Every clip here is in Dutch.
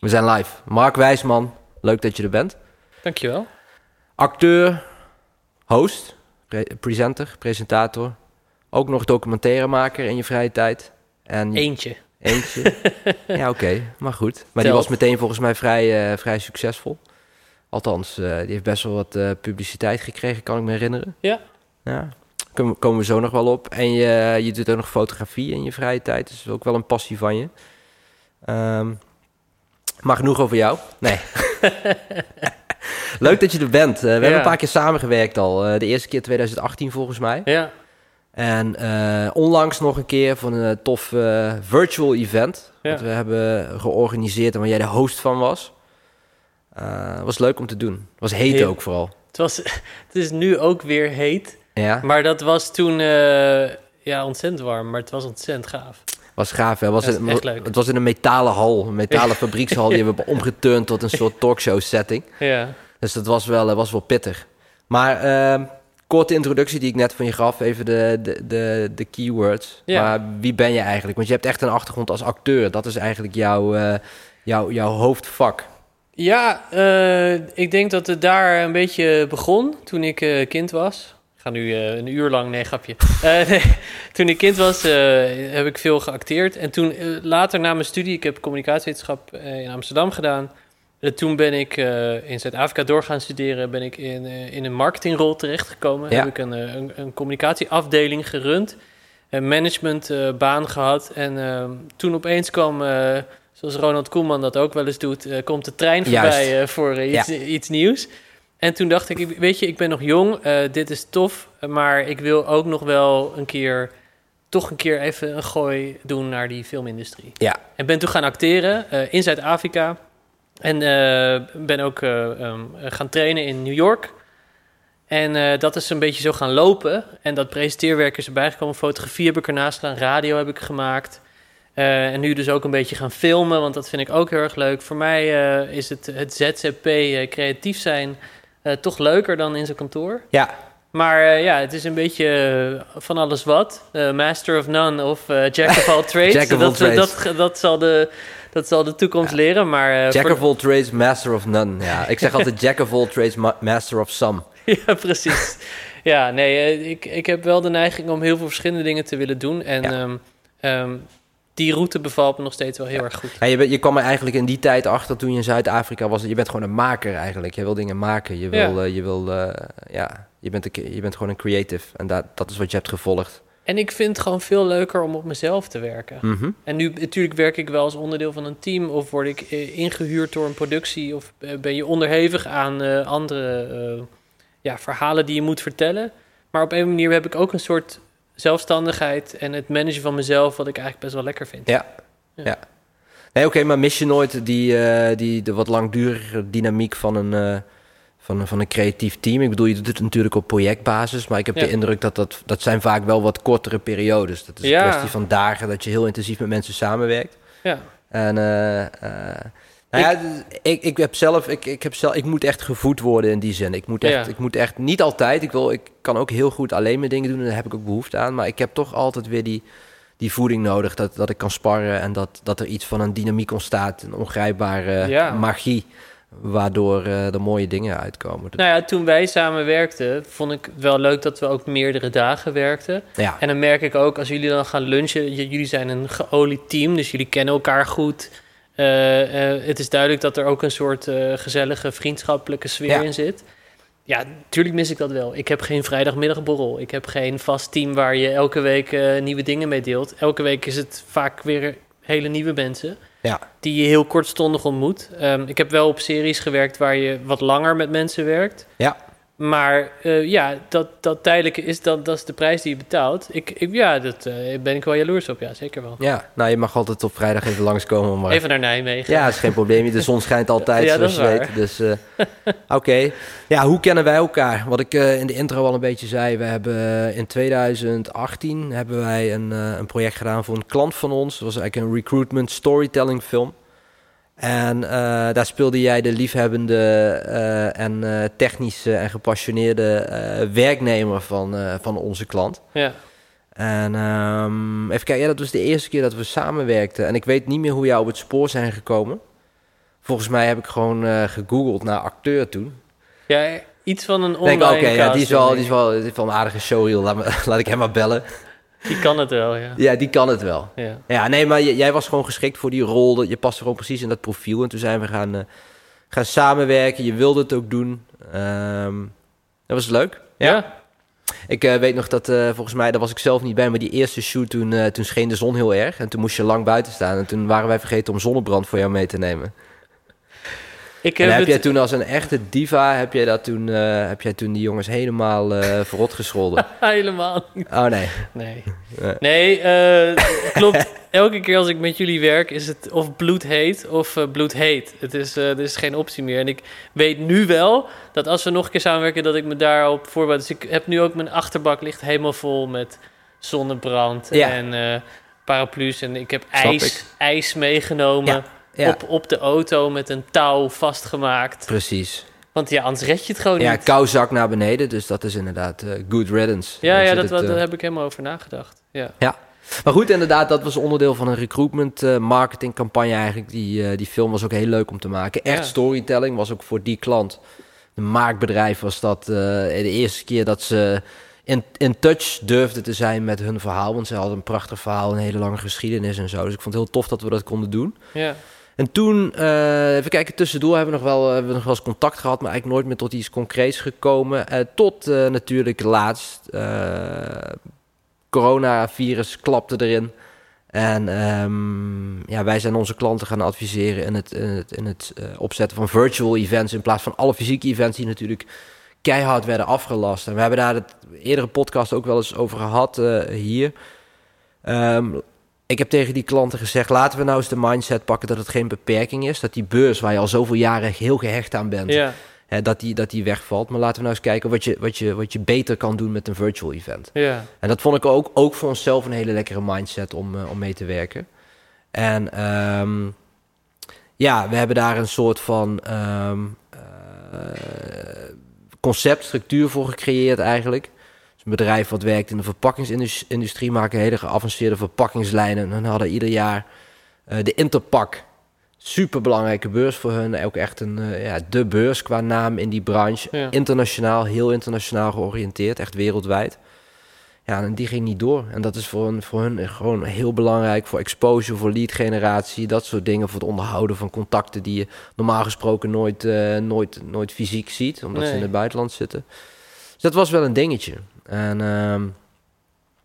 We zijn live. Mark Wijsman, leuk dat je er bent. Dankjewel. Acteur, host, pre- presenter, presentator. Ook nog documentairemaker in je vrije tijd. En Eentje. eentje. ja, oké, maar goed. Maar die was meteen volgens mij vrij, eh, vrij succesvol. Althans, eh, die heeft best wel wat eh, publiciteit gekregen, kan ik me herinneren. Ja. Ja, komen, komen we zo nog wel op. En je, je doet ook nog fotografie in je vrije tijd. Dus dat is ook wel een passie van je. Ehm, maar genoeg over jou. Nee. Leuk dat je er bent. Eh, we hebben een paar keer samengewerkt al. Eh, de eerste keer 2018 volgens mij. Ja. En eh, onlangs nog een keer voor een tof virtual event. Ja. Dat we hebben georganiseerd en waar jij de host van was. Was leuk om te doen. Was heet Heel- ook vooral. Het, was, het is nu ook weer heet. Ja, Maar dat was toen ja, ontzettend warm. Maar het was ontzettend gaaf. Was gaaf. Hè? Was het, echt leuk. het was in een metalen hal, een metalen fabriekshal. Die hebben we omgeturnd tot een soort talkshow setting. Ja. Dus dat was wel, eh, was wel pittig. Maar ehm, korte introductie die ik net van je gaf, even de, de, de, de keywords. Ja. Maar wie ben je eigenlijk? Want je hebt echt een achtergrond als acteur. Dat is eigenlijk jouw, eh, jouw, jouw hoofdvak. Ja, eh, ik denk dat het daar een beetje begon toen ik kind was. Ik ga nu eh, een uur lang, nee, grapje. Eh, nee, toen ik kind was eh, heb ik veel geacteerd. En toen later na mijn studie, ik heb communicatiewetenschap in Amsterdam gedaan. Toen ben ik in Zuid-Afrika door gaan studeren. Ben ik in, in een marketingrol terechtgekomen. Ja. Heb ik een, een, een communicatieafdeling gerund. Een managementbaan gehad. En eh, toen opeens kwam... Zoals Ronald Koeman dat ook wel eens doet, komt de trein voorbij voor iets, iets nieuws. En toen dacht ik, weet je, ik ben nog jong, eh, dit is tof, maar ik wil ook nog wel een keer, toch een keer even een gooi doen naar die filmindustrie. Ja. En ben toen gaan acteren eh, in Zuid-Afrika en eh, ben ook eh, ehm, gaan trainen in New York. En dat is een beetje zo gaan lopen. En dat presenteerwerk is erbij gekomen. Fotografie heb ik ernaast gedaan. Radio heb ik gemaakt. En nu dus ook een beetje gaan filmen, want dat vind ik ook heel erg leuk. Voor mij is het, het ZZP, creatief zijn, eh, toch leuker dan in zijn kantoor. Ja, Maar eh, ja, het is een beetje eh, van alles wat. Master of none of jack of all trades. Jack of all dat, trades. Dat, dat, zal de, dat zal de toekomst leren. Maar, jack voor- of all trades, master of none. Ja, ik zeg altijd jack of all trades, ma- master of some. Ja, precies. ja, nee, ik, ik heb wel de neiging om heel veel verschillende dingen te willen doen. En Ja. ehm, ehm, die route bevalt me nog steeds wel heel erg goed. Ja, je, je kwam er eigenlijk in die tijd achter toen je in Zuid-Afrika was. Je bent gewoon een maker eigenlijk. Je wil dingen maken. Je, wil, Ja. eh, je, wil, eh, ja, je, bent, een, je bent gewoon een creative. En dat, dat is wat je hebt gevolgd. En ik vind het gewoon veel leuker om op mezelf te werken. Mhm. En nu natuurlijk werk ik wel als onderdeel van een team, of word ik eh, ingehuurd door een productie, of ben je onderhevig aan andere ja, verhalen die je moet vertellen. Maar op een manier heb ik ook een soort zelfstandigheid en het managen van mezelf, wat ik eigenlijk best wel lekker vind. Ja. Ja. ja. Nee, oké, maar mis je nooit die, eh, die, de wat langdurige dynamiek van een, eh, van, een- van een creatief team? Ik bedoel, je doet het natuurlijk op projectbasis, maar ik heb Ja. de indruk dat, dat dat zijn vaak wel wat kortere periodes. Dat is Ja. een kwestie van dagen dat je heel intensief met mensen samenwerkt. Ja. En eh, nou ja, ik, ik heb zelf, ik, ik heb zelf, ik moet echt gevoed worden in die zin. Ik moet echt, Ja. ik moet echt niet altijd. Ik wil, ik kan ook heel goed alleen mijn dingen doen en daar heb ik ook behoefte aan. Maar ik heb toch altijd weer die, die voeding nodig, dat, dat ik kan sparren en dat, dat er iets van een dynamiek ontstaat, een ongrijpbare Ja. magie, waardoor eh er mooie dingen uitkomen. Nou ja, toen wij samen werkten, vond ik wel leuk dat we ook meerdere dagen werkten. ja, En dan merk ik ook, als jullie dan gaan lunchen, jullie zijn een geolied team, dus jullie kennen elkaar goed. Eh, eh, het is duidelijk dat er ook een soort eh, gezellige, vriendschappelijke sfeer Ja. in zit. Ja, natuurlijk mis ik dat wel. Ik heb geen vrijdagmiddagborrel. Ik heb geen vast team waar je elke week nieuwe dingen mee deelt. Elke week is het vaak weer hele nieuwe mensen ja, die je heel kortstondig ontmoet. Ehm, ik heb wel op series gewerkt waar je wat langer met mensen werkt. ja. Maar eh, ja, dat, dat tijdelijke is, dat, dat is de prijs die je betaalt. Ik, ik, ja, dat eh, ben ik wel jaloers op, ja, zeker wel. ja. Nou, je mag altijd op vrijdag even langskomen. Maar... Even naar Nijmegen. Ja, is geen probleem. De zon schijnt altijd, Ja, zoals je weet. Dus, eh, oké. Ja, hoe kennen wij elkaar? Wat ik in de intro al een beetje zei. We hebben in 2018 hebben wij een, een project gedaan voor een klant van ons. Dat was eigenlijk een recruitment storytelling film. En eh, daar speelde jij de liefhebbende eh, en eh, technische en gepassioneerde werknemer van, van onze klant. Ja. En ehm, even kijken, ja, dat was de eerste keer dat we samenwerkten. En ik weet niet meer hoe jou op het spoor zijn gekomen. Volgens mij heb ik gewoon eh, gegoogeld naar acteur toen. Ja, iets van een Denk online ik, oké, ja, die is wel, die is wel, die is wel een aardige showreel. Laat, me, laat ik hem maar bellen. Die kan het wel, ja. Ja, die kan het wel. ja. Ja, nee, maar jij was gewoon geschikt voor die rol. Je paste gewoon precies in dat profiel. En toen zijn we gaan, eh, gaan samenwerken. Je wilde het ook doen. Ehm, dat was leuk. Ja. Ik eh, weet nog dat, eh, volgens mij, daar was ik zelf niet bij, maar die eerste shoot, toen, toen scheen de zon heel erg. En toen moest je lang buiten staan. En toen waren wij vergeten om zonnebrand voor jou mee te nemen. Ik En heb heb jij toen als een echte diva, heb jij, dat toen, eh, heb jij toen die jongens helemaal eh verrot gescholden? Helemaal. Oh nee. Nee. Nee. Nee, eh, klopt. Elke keer als ik met jullie werk is het of bloed heet of eh, bloed heet. Het is, er is geen optie meer. En ik weet nu wel dat als we nog een keer samenwerken, dat ik me daarop voorbereid. Dus ik heb nu ook mijn achterbak ligt helemaal vol met zonnebrand Ja. en paraplu's. En ik heb Snap ijs, ik. ijs meegenomen Ja, Op, op de auto met een touw vastgemaakt. precies. Want ja, anders red je het gewoon Ja, niet. kou zak naar beneden, dus dat is inderdaad eh, good riddance. Ja, Dan ja dat, het, wat, eh, daar heb ik helemaal over nagedacht. Ja. Maar goed, inderdaad, dat was onderdeel van een recruitment eh, marketing campagne eigenlijk. Die, die film was ook heel leuk om te maken. Echt Ja. storytelling was ook voor die klant. Een maakbedrijf was dat de eerste keer dat ze in, in touch durfden te zijn met hun verhaal. Want ze hadden een prachtig verhaal, een hele lange geschiedenis en zo. Dus ik vond het heel tof dat we dat konden doen. ja. En toen, eh, even kijken, tussendoor hebben we nog wel, hebben we nog wel eens contact gehad, maar eigenlijk nooit meer tot iets concreets gekomen. Eh, tot eh, natuurlijk laatst, eh coronavirus klapte erin. En ehm, ja, wij zijn onze klanten gaan adviseren in het, in het, in het eh, opzetten van virtual events in plaats van alle fysieke events die natuurlijk keihard werden afgelast. En we hebben daar het eerdere podcast ook wel eens over gehad eh, hier. Ehm, ik heb tegen die klanten gezegd: laten we nou eens de mindset pakken dat het geen beperking is. Dat die beurs waar je al zoveel jaren heel gehecht aan bent, ja, hè, dat, die, dat die wegvalt. Maar laten we nou eens kijken wat je, wat, je, wat je beter kan doen met een virtual event. ja. En dat vond ik ook, ook voor onszelf een hele lekkere mindset om, eh, om mee te werken. En ehm, ja, we hebben daar een soort van ehm, eh, conceptstructuur voor gecreëerd eigenlijk. Een bedrijf wat werkt in de verpakkingsindustrie, maken hele geavanceerde verpakkingslijnen. En hadden ieder jaar eh, de Interpak. Super belangrijke beurs voor hun. Ook echt een, eh, ja, de beurs qua naam in die branche. Ja. Internationaal, heel internationaal georiënteerd, echt wereldwijd. Ja, en die ging niet door. En dat is voor hun, voor hun gewoon heel belangrijk voor exposure, voor lead generatie, dat soort dingen, voor het onderhouden van contacten die je normaal gesproken nooit, eh, nooit, nooit fysiek ziet, omdat ze in het buitenland zitten. Dus dat was wel een dingetje. En ehm,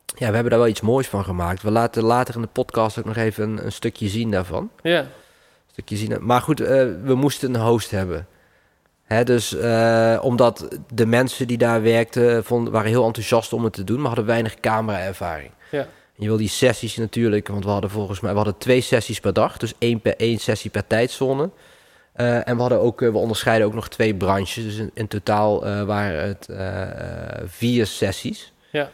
ja, we hebben daar wel iets moois van gemaakt. We laten later in de podcast ook nog even een, een stukje zien daarvan. ja. Een stukje zien. Maar goed, eh, we moesten een host hebben. Hè, dus eh, omdat de mensen die daar werkten, vonden, waren heel enthousiast om het te doen, maar hadden weinig camera-ervaring. Ja. Je wil die sessies natuurlijk, want we hadden volgens mij we hadden twee sessies per dag, dus één, per, één sessie per tijdzone. Eh, en we hadden ook, eh, we onderscheiden ook nog twee branches, dus in, in totaal eh, waren het vier sessies. Ja.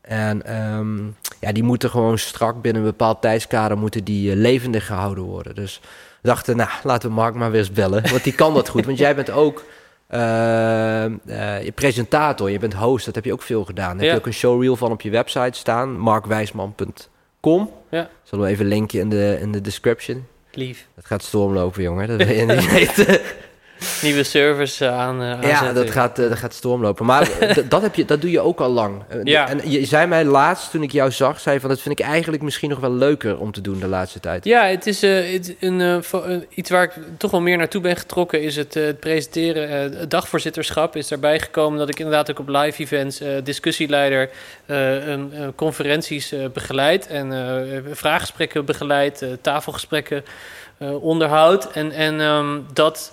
En ehm, ja, die moeten gewoon strak binnen een bepaald tijdskader moeten die levendig gehouden worden. Dus we dachten, nou, laten we Mark maar weer eens bellen. Want die kan dat goed. Want jij bent ook je presentator, je bent host. Dat heb je ook veel gedaan. Daar heb je ook een showreel van op je website staan. markwijsman.com. Ja. Zullen we even linken in de, in de description. Lief. Dat gaat stormlopen, jongen. Dat wil je niet weten. Nieuwe service eh, aan. eh, Ja, dat gaat, eh, dat gaat stormlopen. Maar dat, heb je, dat doe je ook al lang. Ja. En je zei mij laatst, toen ik jou zag, zei van... dat vind ik eigenlijk misschien nog wel leuker om te doen de laatste tijd. Ja, het is het- een, iets waar ik toch wel meer naartoe ben getrokken. Is het, het presenteren. het dagvoorzitterschap is daarbij gekomen. Dat ik inderdaad ook op live events discussieleider een, conferenties begeleid. En vraaggesprekken begeleid. tafelgesprekken onderhoud. En, en ehm, dat,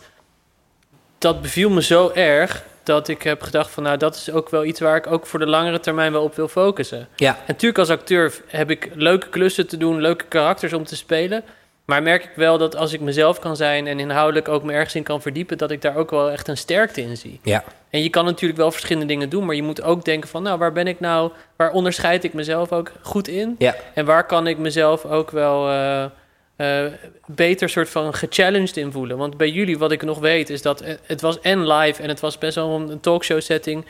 dat beviel me zo erg. Dat ik heb gedacht van nou dat is ook wel iets waar ik ook voor de langere termijn wel op wil focussen. Ja, En natuurlijk als acteur heb ik leuke klussen te doen, leuke karakters om te spelen. Maar merk ik wel dat als ik mezelf kan zijn en inhoudelijk ook me ergens in kan verdiepen, dat ik daar ook wel echt een sterkte in zie. ja. En je kan natuurlijk wel verschillende dingen doen, maar je moet ook denken van, nou, waar ben ik nou, waar onderscheid ik mezelf ook goed in? Ja. En waar kan ik mezelf ook wel eh, eh, beter soort van gechallenged in voelen? Want bij jullie, wat ik nog weet, is dat eh, het was en live en het was best wel een talkshow setting.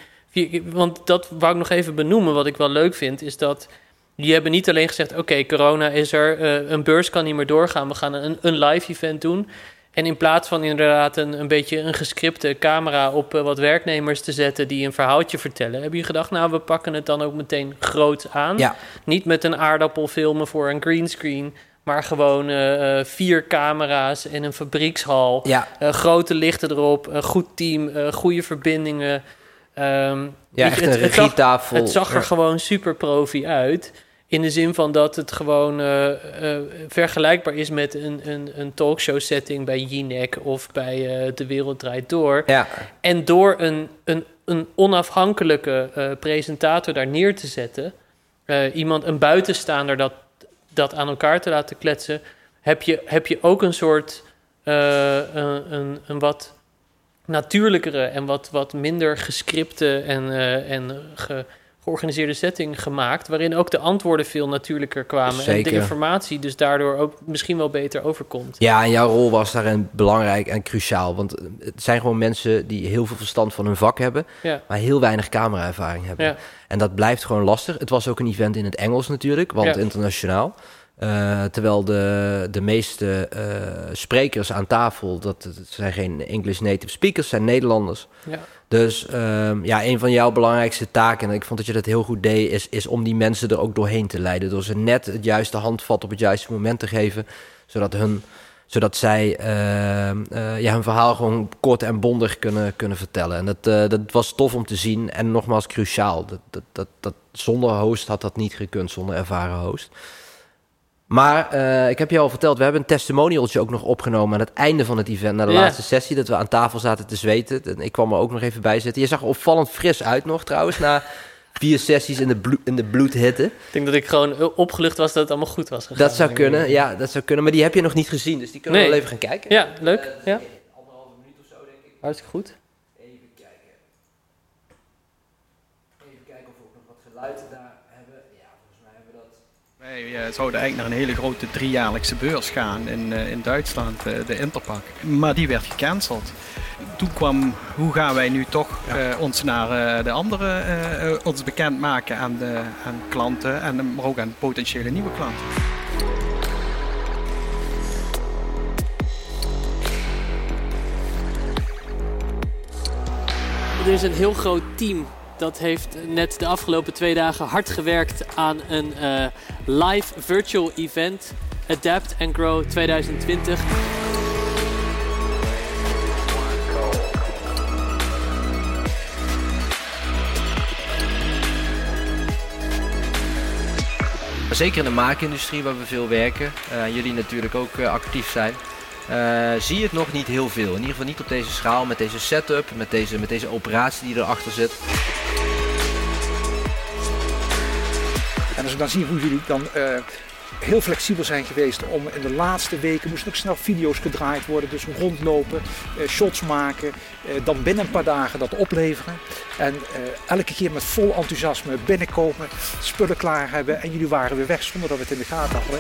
Want dat wou ik nog even benoemen, wat ik wel leuk vind, is dat die hebben niet alleen gezegd: oké, corona is er, eh, een beurs kan niet meer doorgaan, we gaan een, een live event doen. En in plaats van inderdaad een, een beetje een gescripte camera op wat werknemers te zetten die een verhaaltje vertellen, heb je gedacht, nou, we pakken het dan ook meteen groot aan. Ja, Niet met een aardappel filmen voor een greenscreen, maar gewoon eh, eh, vier camera's in een fabriekshal. ja, Eh, grote lichten erop, een goed team, eh, goede verbindingen. Ehm, ja je, echt een het, het, zag, regietafel. het zag er Ja. gewoon super profi uit. In de zin van dat het gewoon vergelijkbaar is met een, een, een talkshow setting bij Jinek of bij De Wereld Draait Door. Ja, En door een, een, een onafhankelijke presentator daar neer te zetten, iemand, een buitenstaander, dat, dat aan elkaar te laten kletsen, heb je, heb je ook een soort eh, een, een, wat natuurlijkere en wat, wat minder gescripte en, eh, en ge- georganiseerde setting gemaakt, waarin ook de antwoorden veel natuurlijker kwamen en de informatie dus daardoor ook misschien wel beter overkomt. Ja, en jouw rol was daarin belangrijk en cruciaal. Want eh, het zijn gewoon mensen die heel veel verstand van hun vak hebben, Ja, maar heel weinig camera-ervaring hebben. ja, En dat blijft gewoon lastig. Het was ook een event in het Engels natuurlijk, want Ja. internationaal. Eh, terwijl de, de meeste eh, sprekers aan tafel, dat, dat zijn geen English native speakers, zijn Nederlanders. ja. Dus ehm, ja, een van jouw belangrijkste taken, en ik vond dat je dat heel goed deed, is, is om die mensen er ook doorheen te leiden. Door ze net het juiste handvat op het juiste moment te geven, zodat, hun, zodat zij ehm, eh, ja, hun verhaal gewoon kort en bondig kunnen, kunnen vertellen. En dat, eh, dat was tof om te zien en nogmaals cruciaal. Dat, dat, dat, dat, zonder host had dat niet gekund, zonder ervaren host. Maar eh, ik heb je al verteld, we hebben een testimonialtje ook nog opgenomen aan het einde van het event, na de Ja. laatste sessie, dat we aan tafel zaten te zweten. En ik kwam er ook nog even bij zitten. Je zag er opvallend fris uit nog trouwens, na vier sessies in de, bloed, in de bloedhitte. Ik denk dat ik gewoon opgelucht was dat het allemaal goed was gegaan. Dat zou kunnen, ja, dat zou kunnen. Maar die heb je nog niet gezien, dus die kunnen we wel even gaan kijken. Ja, leuk. Ja, Anderhalve minuut of zo, denk ik. hartstikke goed. Even kijken. Even kijken of we ook nog wat geluid daar hebben. Ja, volgens mij hebben we dat. Wij eh, zouden eigenlijk naar een hele grote driejaarlijkse beurs gaan in, eh, in Duitsland, eh, de Interpak. Maar die werd gecanceld. Toen kwam, hoe gaan wij nu toch eh, ons naar eh, de andere, eh, eh, ons bekendmaken aan, de, aan klanten, en, maar ook aan potentiële nieuwe klanten. Er is een heel groot team dat heeft net de afgelopen twee dagen hard gewerkt aan een eh, live virtual event. Adapt and Grow 2020. Zeker in de maakindustrie waar we veel werken, eh, jullie natuurlijk ook eh, actief zijn, eh, zie je het nog niet heel veel. In ieder geval niet op deze schaal, met deze setup, met deze, met deze operatie die erachter zit. En als ik dan zie hoe jullie dan eh, heel flexibel zijn geweest om in de laatste weken moesten ook snel video's gedraaid worden. Dus rondlopen, eh, shots maken, dan binnen een paar dagen dat opleveren. En elke keer met vol enthousiasme binnenkomen, spullen klaar hebben en jullie waren weer weg zonder dat we het in de gaten hadden.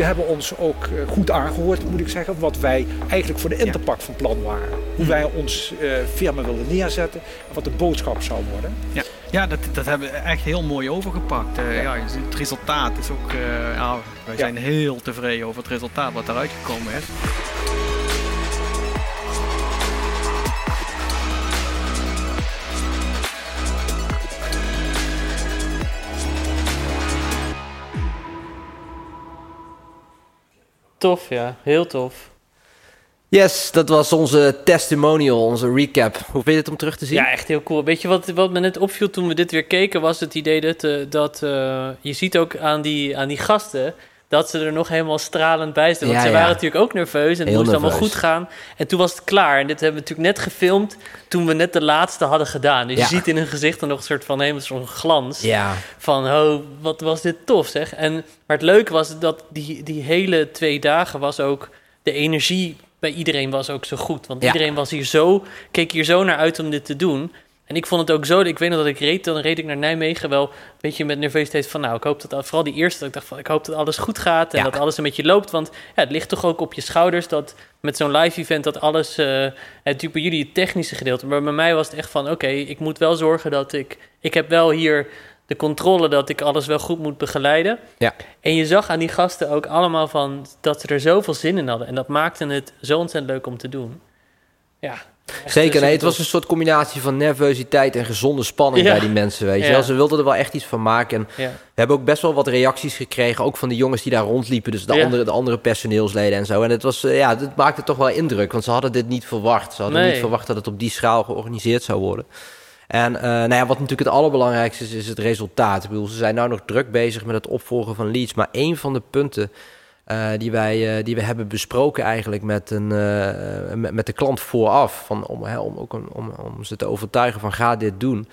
Jullie hebben ons ook eh, goed aangehoord, moet ik zeggen, wat wij eigenlijk voor de Interpak van plan waren. Hoe wij ons eh, firma wilden neerzetten en wat de boodschap zou worden. Ja, ja dat, dat hebben we echt heel mooi overgepakt. Eh, ja. het resultaat is ook, eh, ja, wij zijn heel tevreden over het resultaat wat eruit gekomen is. Tof, ja. Heel tof. Yes, dat was onze testimonial, onze recap. Hoe vind je het om terug te zien? Ja, echt heel cool. Weet je wat, wat me net opviel toen we dit weer keken, was het idee dat, eh, dat eh, je ziet ook aan die, aan die gasten dat ze er nog helemaal stralend bij zitten. Want Ja, ze ja. waren natuurlijk ook nerveus en het moest allemaal goed gaan. En toen was het klaar. En dit hebben we natuurlijk net gefilmd toen we net de laatste hadden gedaan. Dus Ja. je ziet in hun gezicht dan nog een soort van helemaal zo'n glans. Van, oh, wat was dit tof zeg. En, maar het leuke was dat die, die hele twee dagen was ook... De energie bij iedereen was ook zo goed. Want iedereen was hier zo, keek hier zo naar uit om dit te doen. En ik vond het ook zo, ik weet nog dat ik reed, dan reed ik naar Nijmegen wel, een beetje met nervositeit van, nou, ik hoop dat, vooral die eerste, dat ik dacht van, ik hoop dat alles goed gaat en Ja. dat alles een beetje loopt. Want ja, het ligt toch ook op je schouders dat met zo'n live event dat alles, eh het natuurlijk bij jullie het technische gedeelte, maar bij mij was het echt van, oké, ik moet wel zorgen dat ik, ik heb wel hier de controle dat ik alles wel goed moet begeleiden. Ja. En je zag aan die gasten ook allemaal van dat ze er zoveel zin in hadden. En dat maakte het zo ontzettend leuk om te doen. Ja. Zeker, eh, nee, het was een soort combinatie van nervositeit en gezonde spanning Ja. bij die mensen, weet je Ja. Ze wilden er wel echt iets van maken. En. Ja. we hebben ook best wel wat reacties gekregen, ook van de jongens die daar rondliepen, dus de, andere, de andere personeelsleden en zo. En het, was, eh, ja, het maakte toch wel indruk, want ze hadden dit niet verwacht. Ze hadden Nee. niet verwacht dat het op die schaal georganiseerd zou worden. En eh, nou ja, wat natuurlijk het allerbelangrijkste is, is het resultaat. Ik bedoel, ze zijn nou nog druk bezig met het opvolgen van leads. Maar een van de punten eh, die, wij, eh, die we hebben besproken eigenlijk met, een, eh, met, met de klant vooraf... Van, om, hè, om, ook een- om, om ze te overtuigen van ga dit doen...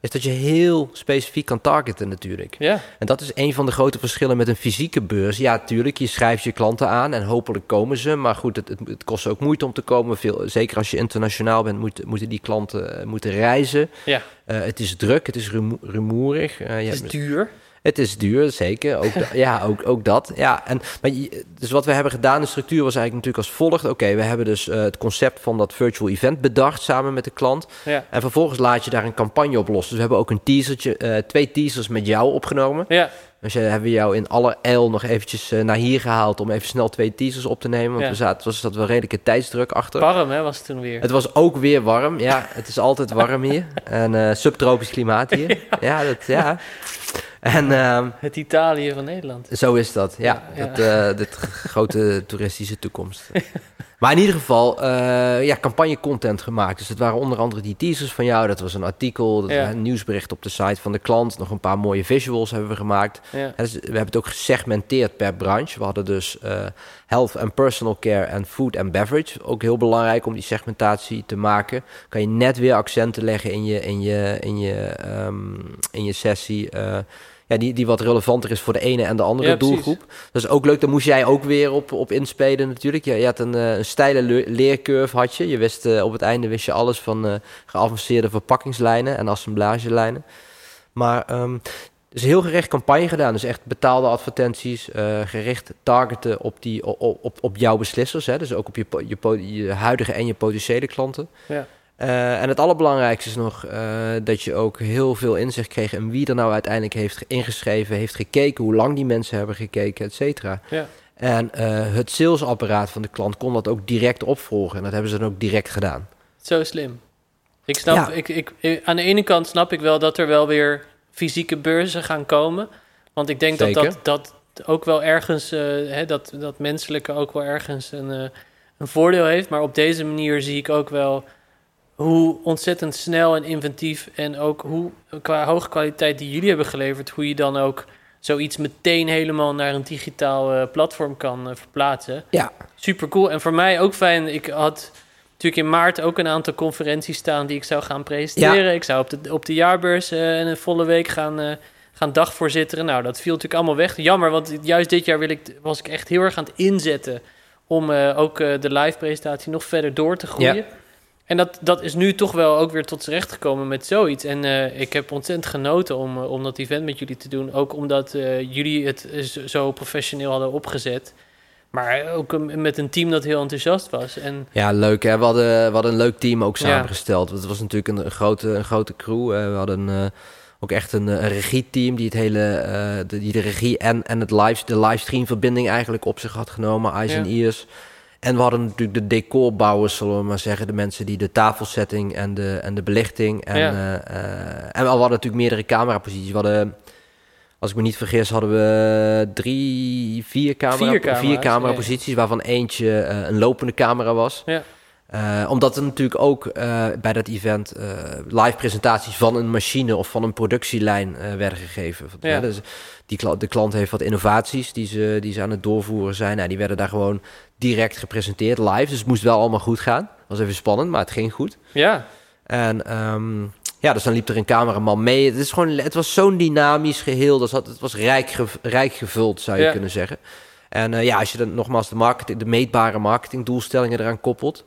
Is dat je heel specifiek kan targeten natuurlijk. ja. En dat is een van de grote verschillen met een fysieke beurs. Ja, tuurlijk, je schrijft je klanten aan en hopelijk komen ze. Maar goed, het, het, het kost ook moeite om te komen. Veel, zeker als je internationaal bent, moet, moeten die klanten moeten reizen. Ja. Eh, het is druk, het is rumo- rumoerig. Je Het is hebt- duur. Het is duur, zeker. Ook ja, ook, ook dat. Ja, en, maar je- dus wat we hebben gedaan, de structuur was eigenlijk natuurlijk als volgt. Oké, we hebben dus eh, het concept van dat virtual event bedacht samen met de klant. Ja. En vervolgens laat je daar een campagne op los. Dus we hebben ook een teasertje, eh, twee teasers met jou opgenomen. Ja. Dus je hebben we jou in alle eil nog eventjes eh, naar hier gehaald om even snel twee teasers op te nemen. Want Ja. we zaten, was dat wel redelijke tijdsdruk achter. Warm, hè, was het toen weer. Het was ook weer warm. Ja, het is altijd warm hier. En subtropisch klimaat hier. Ja, dat, ja. En ehm, Het Italië van Nederland. zo is dat. Ja, Ja, ja. Dat, eh, dit grote toeristische toekomst. Maar in ieder geval, eh, ja, campagne-content gemaakt. Dus het waren onder andere die teasers van jou. Dat was een artikel, dat Ja. een nieuwsbericht op de site van de klant. Nog een paar mooie visuals hebben we gemaakt. Dus we hebben het ook gesegmenteerd per branche. We hadden dus eh, health and personal care en food and beverage. Ook heel belangrijk om die segmentatie te maken. Kan je net weer accenten leggen in je, in je, in je, ehm, in je sessie. eh, ja, die, die wat relevanter is voor de ene en de andere Ja, doelgroep. Dat is ook leuk. Daar moest jij ook weer op, op inspelen natuurlijk. Je, je had een, eh, een steile le- leercurve had je. Je wist eh, op het einde wist je alles van geavanceerde verpakkingslijnen en assemblagelijnen. Maar ehm dus heel gericht campagne gedaan. Dus echt betaalde advertenties, eh, gericht targeten op, die, op, op, op jouw beslissers. Hè? Dus ook op je, je, huidige en je potentiële klanten. Ja. Eh, en het allerbelangrijkste is nog eh, dat je ook heel veel inzicht kreeg in wie er nou uiteindelijk heeft ge- ingeschreven, heeft gekeken, hoe lang die mensen hebben gekeken, et cetera. Ja. En het salesapparaat van de klant kon dat ook direct opvolgen. En dat hebben ze dan ook direct gedaan. Zo slim. Ik snap, Ja. ik, ik, ik- aan de ene kant snap ik wel dat er wel weer fysieke beurzen gaan komen. Want ik denk dat, Zeker. dat dat ook wel ergens, eh, hè, dat, dat menselijke ook wel ergens een, eh, een voordeel heeft. Maar op deze manier zie ik ook wel hoe ontzettend snel en inventief en ook hoe qua hoge kwaliteit die jullie hebben geleverd, hoe je dan ook zoiets meteen helemaal naar een digitaal eh, platform kan verplaatsen. Ja. Super cool. En voor mij ook fijn. Ik had natuurlijk in maart ook een aantal conferenties staan die ik zou gaan presenteren. Ik zou op de, op de jaarbeurs eh, een volle week gaan, eh, gaan dagvoorzitteren. Nou, dat viel natuurlijk allemaal weg. Jammer, want juist dit jaar wil ik, was ik echt heel erg aan het inzetten om eh, ook de live presentatie nog verder door te groeien. Ja. En dat, dat is nu toch wel ook weer tot z'n recht gekomen met zoiets. En ik heb ontzettend genoten om, om dat event met jullie te doen. Ook omdat jullie het zo professioneel hadden opgezet. Maar ook eh, met een team dat heel enthousiast was. En Ja, leuk hè. We hadden, we hadden een leuk team ook Ja. samengesteld. Het was natuurlijk een, een grote, een grote crew. Eh, we hadden eh, ook echt een, een regieteam die, het hele, eh, de, die de regie en, en het live, de livestreamverbinding eigenlijk op zich had genomen. Eyes Ja. and Ears. En we hadden natuurlijk de decorbouwers, zullen we maar zeggen. De mensen die de tafelsetting en de, en de belichting. En, Ja. eh, eh, en we hadden natuurlijk meerdere cameraposities. We hadden... Als ik me niet vergis, hadden we drie, vier, camera, Vier camera's, vier cameraposities, waarvan eentje eh, een lopende camera was. Ja. Eh, omdat er natuurlijk ook eh, bij dat event live presentaties van een machine of van een productielijn werden gegeven. Ja. Ja, dus die kla- de klant heeft wat innovaties die ze, die ze aan het doorvoeren zijn. Nou, die werden daar gewoon direct gepresenteerd live. Dus het moest wel allemaal goed gaan. was even spannend, maar het ging goed. ja, En ehm, ja, dus dan liep er een cameraman mee. Het, is gewoon, het was zo'n dynamisch geheel. Dat zat, het was rijk, gev- rijk gevuld, zou je Ja. kunnen zeggen. En eh, ja, als je dan nogmaals de, marketing, de meetbare marketingdoelstellingen eraan koppelt.